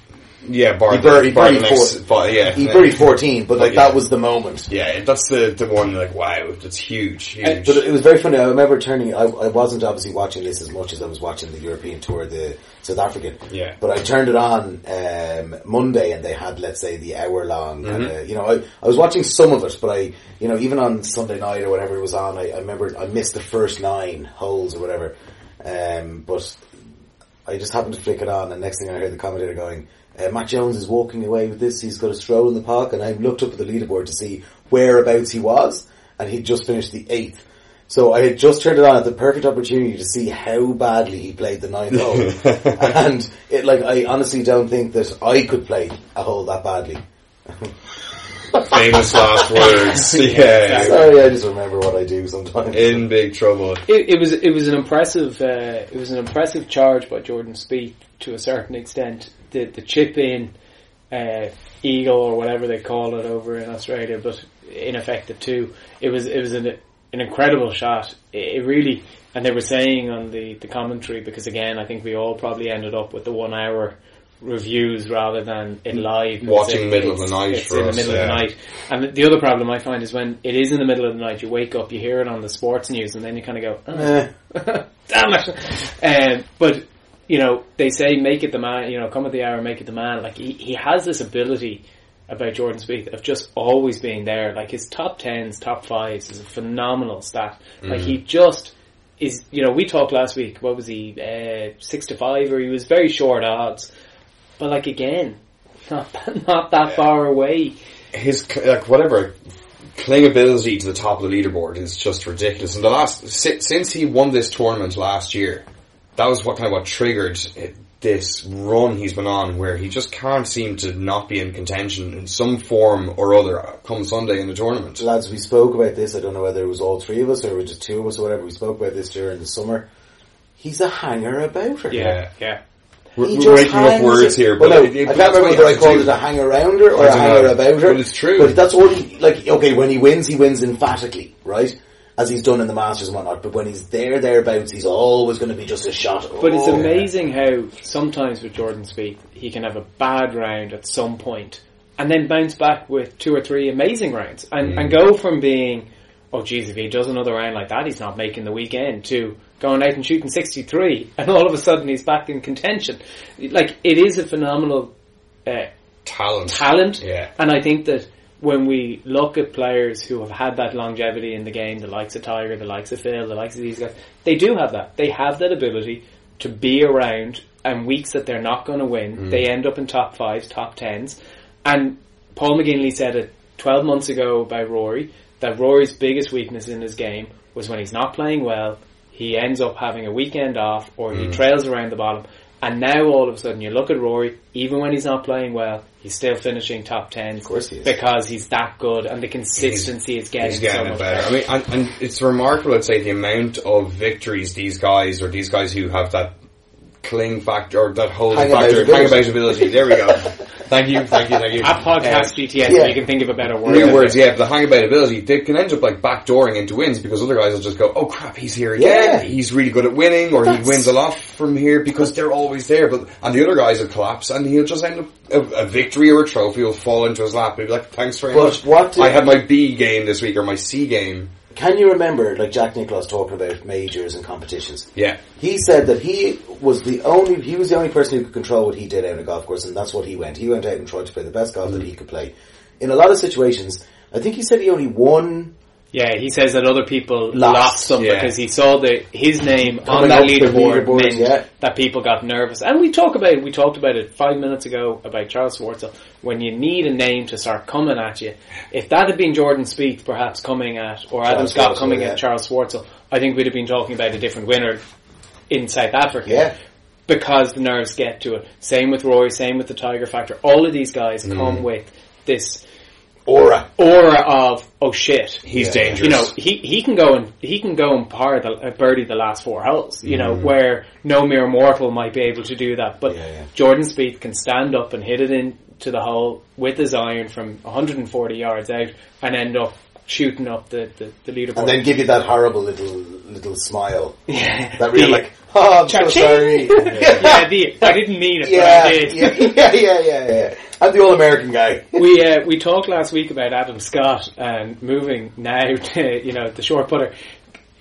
Yeah, bar, He bur- he bar the buried four- yeah, He buried 14, but like Yeah. that was the moment. Yeah, that's the the one like wow, that's huge, huge. But it was very funny. I remember turning. I, I wasn't obviously watching this as much as I was watching the European tour, the South African. Yeah. But I turned it on um, Monday, and they had, let's say, the hour long. Mm-hmm. kind of You know, I, I was watching some of it, but I, you know, even on Sunday night or whatever it was on, I, I remember I missed the first nine holes or whatever. Um, but I just happened to flick it on, and next thing I heard the commentator going, uh, "Matt Jones is walking away with this. He's got a stroll in the park." And I looked up at the leaderboard to see whereabouts he was, and he'd just finished the eighth. So I had just turned it on at the perfect opportunity to see how badly he played the ninth hole, and it like I honestly don't think that I could play a hole that badly. famous last words. Yeah, Sorry, I just remember what I do sometimes. in big trouble. It, it was it was an impressive uh, it was an impressive charge by Jordan Spieth to a certain extent. The the chip in uh, eagle or whatever they call it over in Australia, but in effect the two. It was it was an an incredible shot. It, it really and they were saying on the the commentary because again I think we all probably ended up with the one hour reviews rather than it live Watching it- middle of the night it's for in us, the middle of the night and the other problem I find is when it is in the middle of the night, you wake up, you hear it on the sports news, and then you kind of go, oh, Eh, "Damn it!" Um, but you know, they say, "Make it the man." You know, come at the hour, make it the man. Like he, he has this ability about Jordan Spieth of just always being there. Like his top tens, top fives is a phenomenal stat. Like he just is. You know, we talked last week. What was he? Uh, six to five, or he was very short odds. But like again, not not that far away. his like whatever clingability to the top of the leaderboard is just ridiculous. And the last since he won this tournament last year, that was what kind of what triggered it, this run he's been on, where he just can't seem to not be in contention in some form or other come Sunday in the tournament. lads, we spoke about this. I don't know whether it was all three of us or it was just two of us or whatever. We spoke about this during the summer. He's a hanger about her. Yeah, yeah. We're, He we're making up words it- here, Well, but no, it- it- I can't that's remember what whether I have called it a hang around her or I a don't hanger know. about her. But it's true. But that's all he, like, okay, when he wins, he wins emphatically, right? As he's done in the Masters and whatnot. But when he's there, thereabouts, he's always going to be just a shot. But it's Oh. amazing how sometimes with Jordan Spieth, he can have a bad round at some point and then bounce back with two or three amazing rounds and, and go from being, oh geez, if he does another round like that, he's not making the weekend to going out and shooting 63 and all of a sudden he's back in contention. Like, it is a phenomenal uh, talent. talent. Yeah. And I think that when we look at players who have had that longevity in the game, the likes of Tiger, the likes of Phil, the likes of these guys, they do have that. They have that ability to be around and weeks that they're not going to win, mm. they end up in top fives, top tens. And Paul McGinley said it 12 months ago by Rory, that Rory's biggest weakness in his game was when he's not playing well, he ends up having a weekend off or he mm. trails around the bottom. And now all of a sudden you look at Rory, even when he's not playing well, he's still finishing top 10. Of course he is. Because he's that good and the consistency is getting He's getting so much better. better. I mean, and, and it's remarkable, I'd say, the amount of victories these guys, or these guys who have that cling factor, or that holding Hang factor, ability. hang about ability. There we go. thank you, thank you, thank you. At podcast Um, GTS, yeah. you can think of a better word. New words, yeah, but the hang about ability, they can end up like backdooring into wins because other guys will just go, oh crap, he's here again, Yeah. he's really good at winning, or That's- he wins a lot from here because they're always there, but, and the other guys will collapse and he'll just end up, a, a victory or a trophy will fall into his lap, he'll be like, thanks very But much. what I had my B game this week, or my C game. Can you remember, like Jack Nicklaus talking about majors and competitions? Yeah. He said that he was the only he was the only person who could control what he did out on a golf course, and that's what he went. He went out and tried to play the best golf that he mm. could play. In a lot of situations, I think he said he only won. Yeah, he says that other people Lost, lost, some yeah. because he saw the his name on that the leaderboard meant yeah. that people got nervous. And we talk about it, we talked about it five minutes ago about Charles Schwartzel. When you need a name to start coming at you, if that had been Jordan Spieth perhaps coming at, or Adam Scott Schwartzel, coming yeah. at Charles Schwartzel, I think we'd have been talking about a different winner in South Africa. Yeah. Because the nerves get to it. Same with Rory, same with the Tiger Factor. All of these guys Mm. come with this Aura. aura of, oh shit, He's Yeah. dangerous. you know, he he can go and he can go and par the uh, birdie the last four holes. You know, where no mere mortal might be able to do that. But Yeah, yeah. Jordan Spieth can stand up and hit it into the hole with his iron from 140 yards out and end up shooting up the, the, the leaderboard. And then give you that horrible little little smile. yeah, That real The- like, oh, I'm so Cha-ching! sorry. yeah, the, I didn't mean it, yeah, but I did. yeah, yeah, yeah, yeah, yeah. I'm the all American guy. we uh, we talked last week about Adam Scott and moving now to you know the short putter.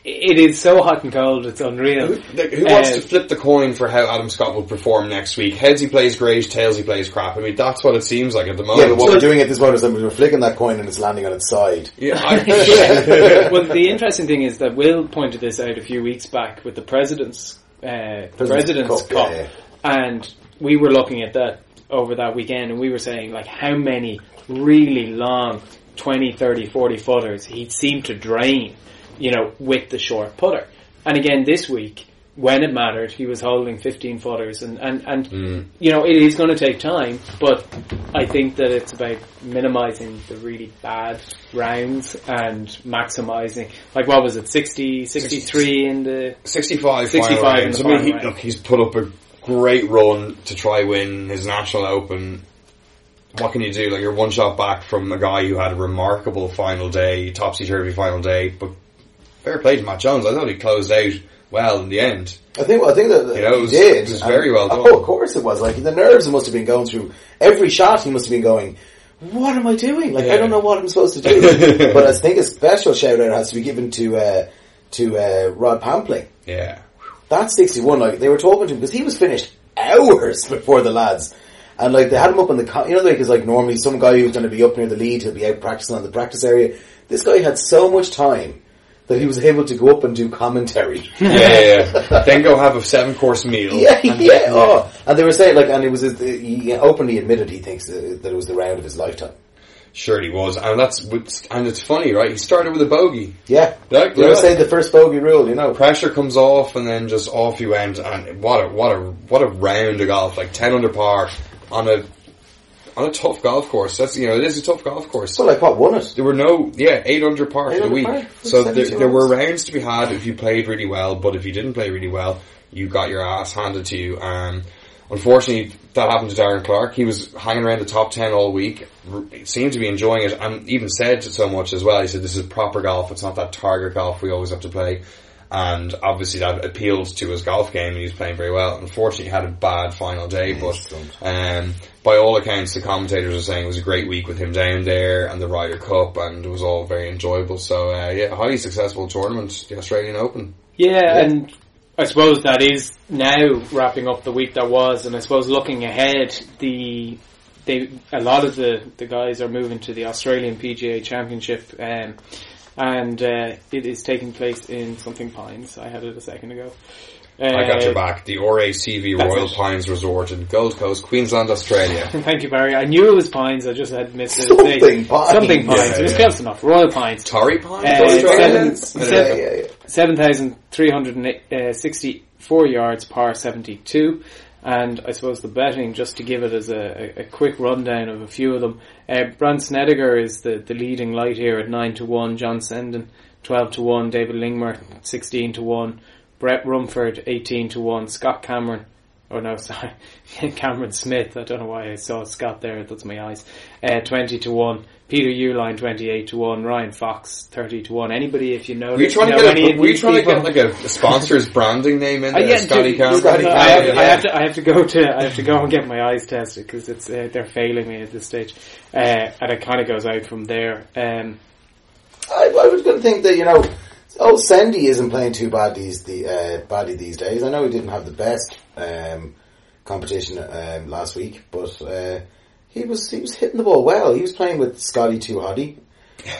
It is so hot and cold; it's unreal. Like, who wants Uh, to flip the coin for how Adam Scott will perform next week? Heads he plays great, tails he plays crap. I mean, that's what it seems like at the Yeah, moment. but what we're doing at this moment is that we're flicking that coin and it's landing on its side. Yeah, I- well, the interesting thing is that Will pointed this out a few weeks back with the president's uh, the president's Cup, cup, yeah, and we were looking at that over that weekend, and we were saying like how many really long 20, 30, 40 footers he seemed to drain, you know, with the short putter. And again this week, when it mattered, he was holding 15 footers, and and and hmm. you know it is going to take time, but I think that it's about minimizing the really bad rounds and maximizing. Like what was it, 60, 63 in the 65, 65 final in the I mean, he, look, he's put up a great run to try win his national open. What can you do? Like you're one shot back from a guy who had a remarkable final day, topsy turvy final day. But fair play to Matt Jones. I thought he closed out well in the end. I think I think that You know, it he was- did. it was very well done. Oh, of course it was. Like the nerves must have been going through every shot. He must have been going. What am I doing? Like I don't know what I'm supposed to do. but I think a special shout out has to be given to uh, to uh, Rod Pampling. Yeah. That 61, like, they were talking to him because he was finished hours before the lads. And like, they had him up in the, you know, like, it's like normally some guy who's going to be up near the lead, he'll be out practicing on the practice area. This guy had so much time that he was able to go up and do commentary. Yeah, yeah, yeah. then go have a seven course meal. yeah, yeah, oh. And they were saying, like, and it was, his, he openly admitted he thinks uh, that it was the round of his lifetime. Sure he was. And that's, and it's funny, right? He started with a bogey. Yeah. Like, were yeah. saying the first bogey rule, you know. pressure comes off and then just off you went and what a what a what a round of golf like 10 under par on a on a tough golf course that's you know it is a tough golf course So like, what, won it? there were no yeah 8 under par Eight for the week so there, there were rounds to be had if you played really well but if you didn't play really well you got your ass handed to you um Unfortunately, that happened to Darren Clarke. He was hanging around the top 10 all week, seemed to be enjoying it, and even said so much as well. He said, this is proper golf, it's not that target golf we always have to play. And obviously that appealed to his golf game and he was playing very well. Unfortunately, he had a bad final day, but um, by all accounts, the commentators are saying it was a great week with him down there and the Ryder Cup, and it was all very enjoyable. So, uh, yeah, highly successful tournament, the Australian Open. Yeah, and I suppose that is now wrapping up the week that was, and I suppose looking ahead, the they a lot of the the guys are moving to the Australian PGA Championship, um, and uh, it is taking place in something Pines. I had it a second ago. Uh, I got your back. The RACV that's Royal it. Pines Resort in Gold Coast, Queensland, Australia. Thank you, Barry. I knew it was Pines. I just had missed it. Something Pines. Something Pines. Yeah, it was yeah. close enough. Royal Pines. Torrey Pines, Uh, Australia. seven- I don't Yeah, know. yeah, yeah. 7,364 yards, par 72. And I suppose the betting, just to give it as a, a, a quick rundown of a few of them, uh, Brandt Snedeker is the, the leading light here at 9 to 1, John Senden 12 to 1, David Lingmerth 16 to 1, Brett Rumford 18 to 1, Scott Cameron Oh no, sorry, Cameron Smith. I don't know why I saw Scott there. That's my eyes. Uh, twenty to one. Peter Uihlein twenty-eight to one. Ryan Fox thirty to one. Anybody, if you know, Were you trying to get a, were you trying to get like a, a sponsor's branding name in there? yeah, Scotty Cameron? Scotty Cameron. I, have, Yeah, I have to. I have to go to. I have to go and get my eyes tested because it's uh, they're failing me at this stage, uh, and it kind of goes out from there. Um, I, I was going to think that you know, old Sandy isn't playing too bad these the uh, badly these days. I know he didn't have the best um, competition um, last week, but uh, he was he was hitting the ball well. He was playing with Scotty Too Hottie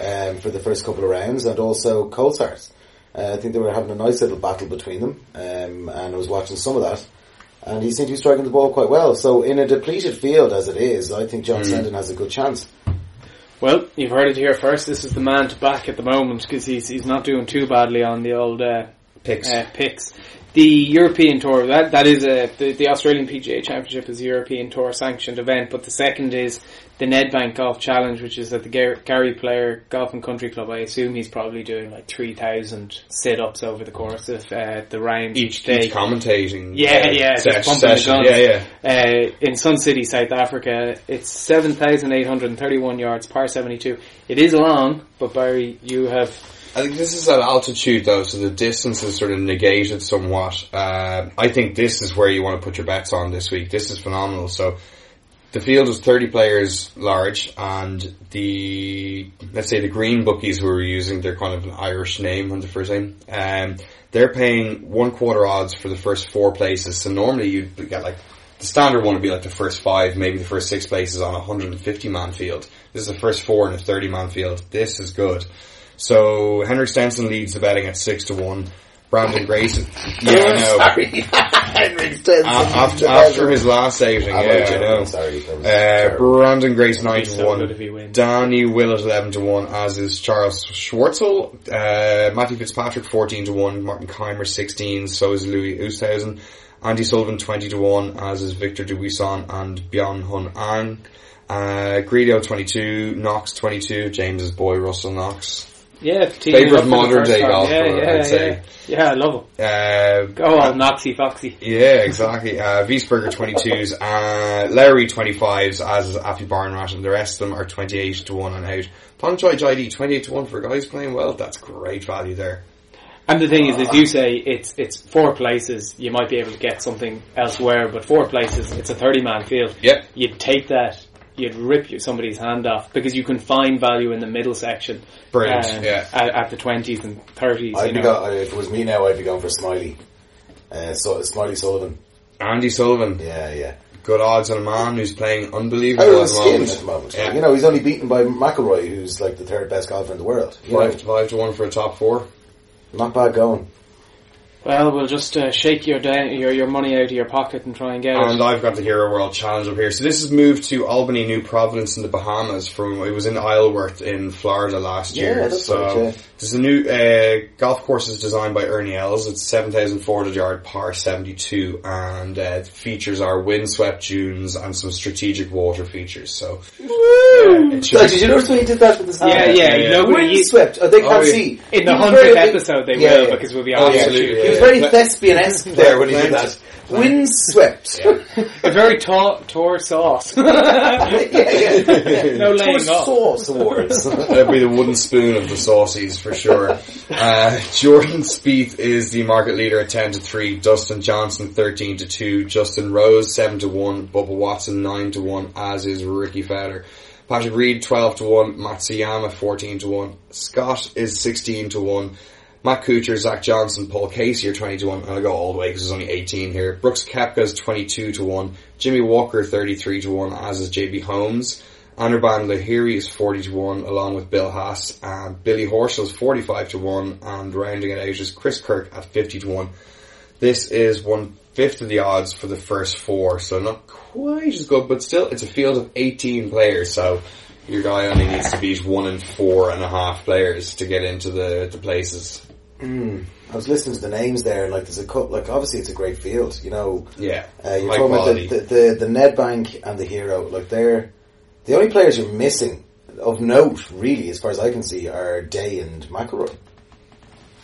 um, for the first couple of rounds, and also Colsars. Uh, I think they were having a nice little battle between them, um, and I was watching some of that. And he seemed to be striking the ball quite well. So in a depleted field as it is, I think John Senden has a good chance. Well, you've heard it here first. This is the man to back at the moment because he's he's not doing too badly on the old uh, Picks. uh, picks. The European Tour that that is a the, the Australian PGA Championship is a European Tour sanctioned event, but the second is the Nedbank Golf Challenge, which is at the Gar- Gary Player Golf and Country Club. I assume he's probably doing like three thousand sit ups over the course of uh, the rounds each, each, day. each commentating. Yeah, uh, yeah, ses- just session. Yeah, yeah. Uh, in Sun City, South Africa, it's 7,831 yards, par 72. It is long, but Barry, you have, I think this is at altitude though, so the distance is sort of negated somewhat. Uh, I think this is where you want to put your bets on this week. This is phenomenal. So the field is 30 players large and the, let's say the green bookies who are using their kind of an Irish name on the first name, um, they're paying one quarter odds for the first four places. So normally you'd get like, the standard one would be like the first five, maybe the first six places on a 150 man field. This is the first four in a 30 man field. This is good. So Henrik Stenson leads the betting at six to one. Brandon Grayson, yeah, I know. Sorry. Henrik Stenson. A- After, after his last outing, I'm yeah, I know. Sorry. Uh. Brandon Grayson nine to one. good if. Danny Willett eleven to one, as is Charles Schwartzel. Uh, Matthew Fitzpatrick fourteen to one. Martin Kaymer sixteen. So is Louis Oosthuizen. Andy Sullivan twenty to one, as is Victor Dubuisson and Byeong Hun An. Uh, Greedo twenty two. Knox twenty two. James's boy Russell Knox. Yeah, teaming Favourite up for the modern day time. golfer, Yeah, yeah, I'd yeah. say. Yeah, I love him. Uh, Go on, Noxy Foxy. Yeah, exactly. Uh, Wiesberger 22s, uh, Larry 25s, as is Aphibarnrat, and the rest of them are 28 to 1 and out. Thongchai Jaidee 28 to 1 for guys playing well, that's great value there. And the thing is, as you say, it's it's four places. You might be able to get something elsewhere, but four places, it's a thirty-man field. Yep. You'd take that, you'd rip somebody's hand off because you can find value in the middle section. Brilliant, um, yeah. At, at the twenties and thirties. I'd you be know. go- if it was me now, I'd be going for Smiley. Uh, so, Smiley Sullivan. Andy Sullivan, Yeah, yeah. good odds on a man who's playing unbelievable at the moment. at the moment. Yeah. You know, he's only beaten by McIlroy, who's like the third best golfer in the world. You know, Five, five to 1 for a top four. not bad going. Well, we'll just uh, shake your, da- your your money out of your pocket and try and get it. And. I've got the Hero World Challenge up here. So this has moved to Albany, New Providence in the Bahamas from, it was in Isleworth in Florida last Yeah, year. that's so right, yeah. There's a new, uh, golf course is designed by Ernie Els. It's 7,400 yard par 72 and, uh, the features are windswept dunes and some strategic water features. So, Woo! it should So, did you notice when he did that with his hand? Yeah, yeah, you know, Windswept. Oh, they can't Oh, yeah. see. in the He hundredth very- episode they Yeah, will yeah. because we'll be Oh, on yeah, YouTube. absolutely, He was very thespian-esque there when he did Plant- that. Windswept. A very tall, tour sauce. no yeah, yeah. laying Tour off. Sauce Awards. That'd be the wooden spoon of the saucies for sure. Uh, Jordan Spieth is the market leader at 10 to 3, Dustin Johnson 13 to 2, Justin Rose 7 to 1, Bubba Watson 9 to 1, as is Rickie Fowler. Patrick Reed 12 to 1, Matsuyama 14 to 1, Scott is 16 to 1, Matt Kuchar, Zach Johnson, Paul Casey are 20 to 1, and I'll go all the way because there's only 18 here. Brooks Koepka's 22 to 1, Jimmy Walker 33 to 1, as is JB Holmes. Anirban Lahiri is 40 to 1 along with Bill Haas and Billy Horschel is 45 to 1 and rounding it out is Chris Kirk at 50 to 1. This is one fifth of the odds for the first four, so not quite as good, but still it's a field of 18 players, so your guy only needs to beat one in four and a half players to get into the, the places. I was listening to the names there, and like there's a couple. Like obviously, it's a great field. You know, Yeah, uh, you're high talking about quality. the, the the the Nedbank and the Hero. Like they're the only players you're missing of note, really, as far as I can see, are Day and McIlroy.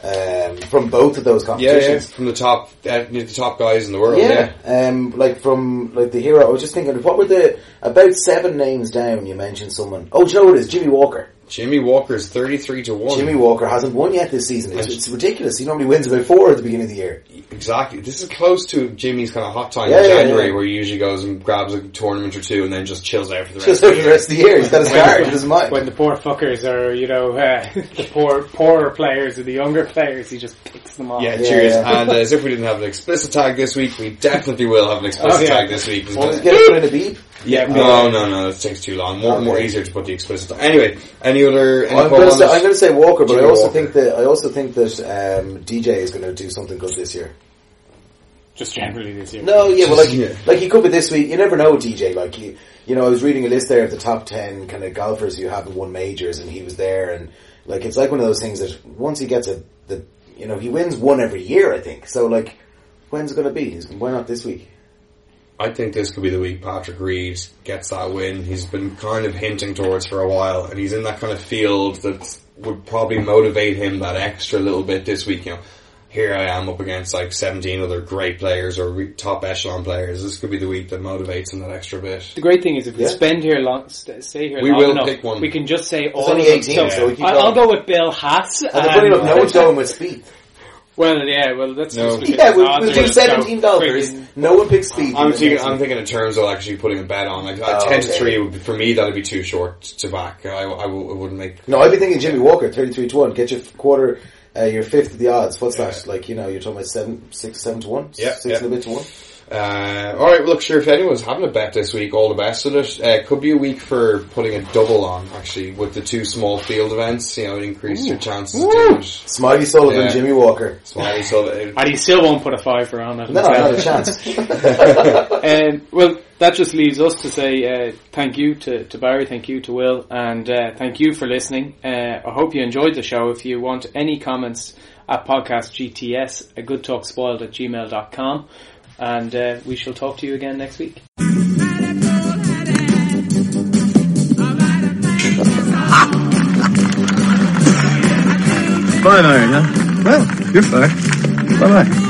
Um, from both of those yeah, yeah, competitions. from the top, uh, the top guys in the world. Yeah, Yeah, um, like from like the hero. I was just thinking, what were the about seven names down? You mentioned someone. Oh, do you know what it is? Jimmy Walker. Jimmy Walker's thirty-three to one. Jimmy Walker hasn't won yet this season. It's, it's ridiculous. He normally wins about four at the beginning of the year. Exactly. This is close to Jimmy's kind of hot time Yeah, in January, yeah. where he usually goes and grabs a tournament or two and then just chills out for the rest Just of over the the year. rest of the year, he's got his card in his mind. When the poor fuckers are, you know, uh, the poor poorer players or the younger players, he just picks them off. Yeah, Yeah, cheers. yeah. And uh, as if we didn't have an explicit tag this week, we definitely will have an explicit Oh, yeah. tag this week. Want to get it put in a beep? Yeah. No, no, no, that takes too long. More, Okay. more easier to put the explicit. Tag. Anyway, any other? Any I'm going to say. I'm going to say Walker, but Jimmy I also Walker. think that I also think that um, DJ is going to do something good this year. Just generally this year. No, yeah, well, like Yeah. like he could be this week. You never know, DJ. Like you, you know, I was reading a list there of the top ten kind of golfers who haven't won majors, and he was there. And like it's like one of those things that once he gets a the You know, he wins one every year, I think. So, like, when's it going to be? Why not this week? I think this could be the week Patrick Reed gets that win. He's been kind of hinting towards for a while, and he's in that kind of field that would probably motivate him that extra little bit this week. You know, here I am up against like 17 other great players or re- top echelon players. This could be the week that motivates him that extra bit. The great thing is if we Yeah. spend here long, st- stay here We long will enough, pick one. we can just say all only of them. 18, so we keep I- I'll go with Bill Haas. And the funny enough, no one's going with Spieth. Well, yeah, well, that's No. Yeah, we'll, we'll do 17 dollars. friggin- No one picks Spieth. I'm Next thinking, I'm thinking in terms of actually putting a bet on. Like, Oh, 10 to 3, would be- for me, that'd be too short to back. I, I wouldn't make No, I'd be thinking Jimmy Walker, 33 to 1. Get your quarter, uh, your fifth of the odds. What's that? Like, you know, you're talking about seven, six, seven to 1? Yeah, Six yeah. and a bit to 1? Uh, all right, well, look, sure. If anyone's having a bet this week, all the best with it. Uh, could be a week for putting a double on actually with the two small field events. You know, it increases your chances of doing. Smiley Sullivan, Yeah. Jimmy Walker. Smiley, Sullivan, And he still won't put a fiver on it. No, not a chance. Um, well, that just leaves us to say uh, thank you to, to Barry, thank you to Will, and uh, thank you for listening. Uh, I hope you enjoyed the show. If you want any comments at podcast GTS, a good talk spoiled at gmail.com, and uh, we shall talk to you again next week. Bye, huh? Well, fine. Bye bye.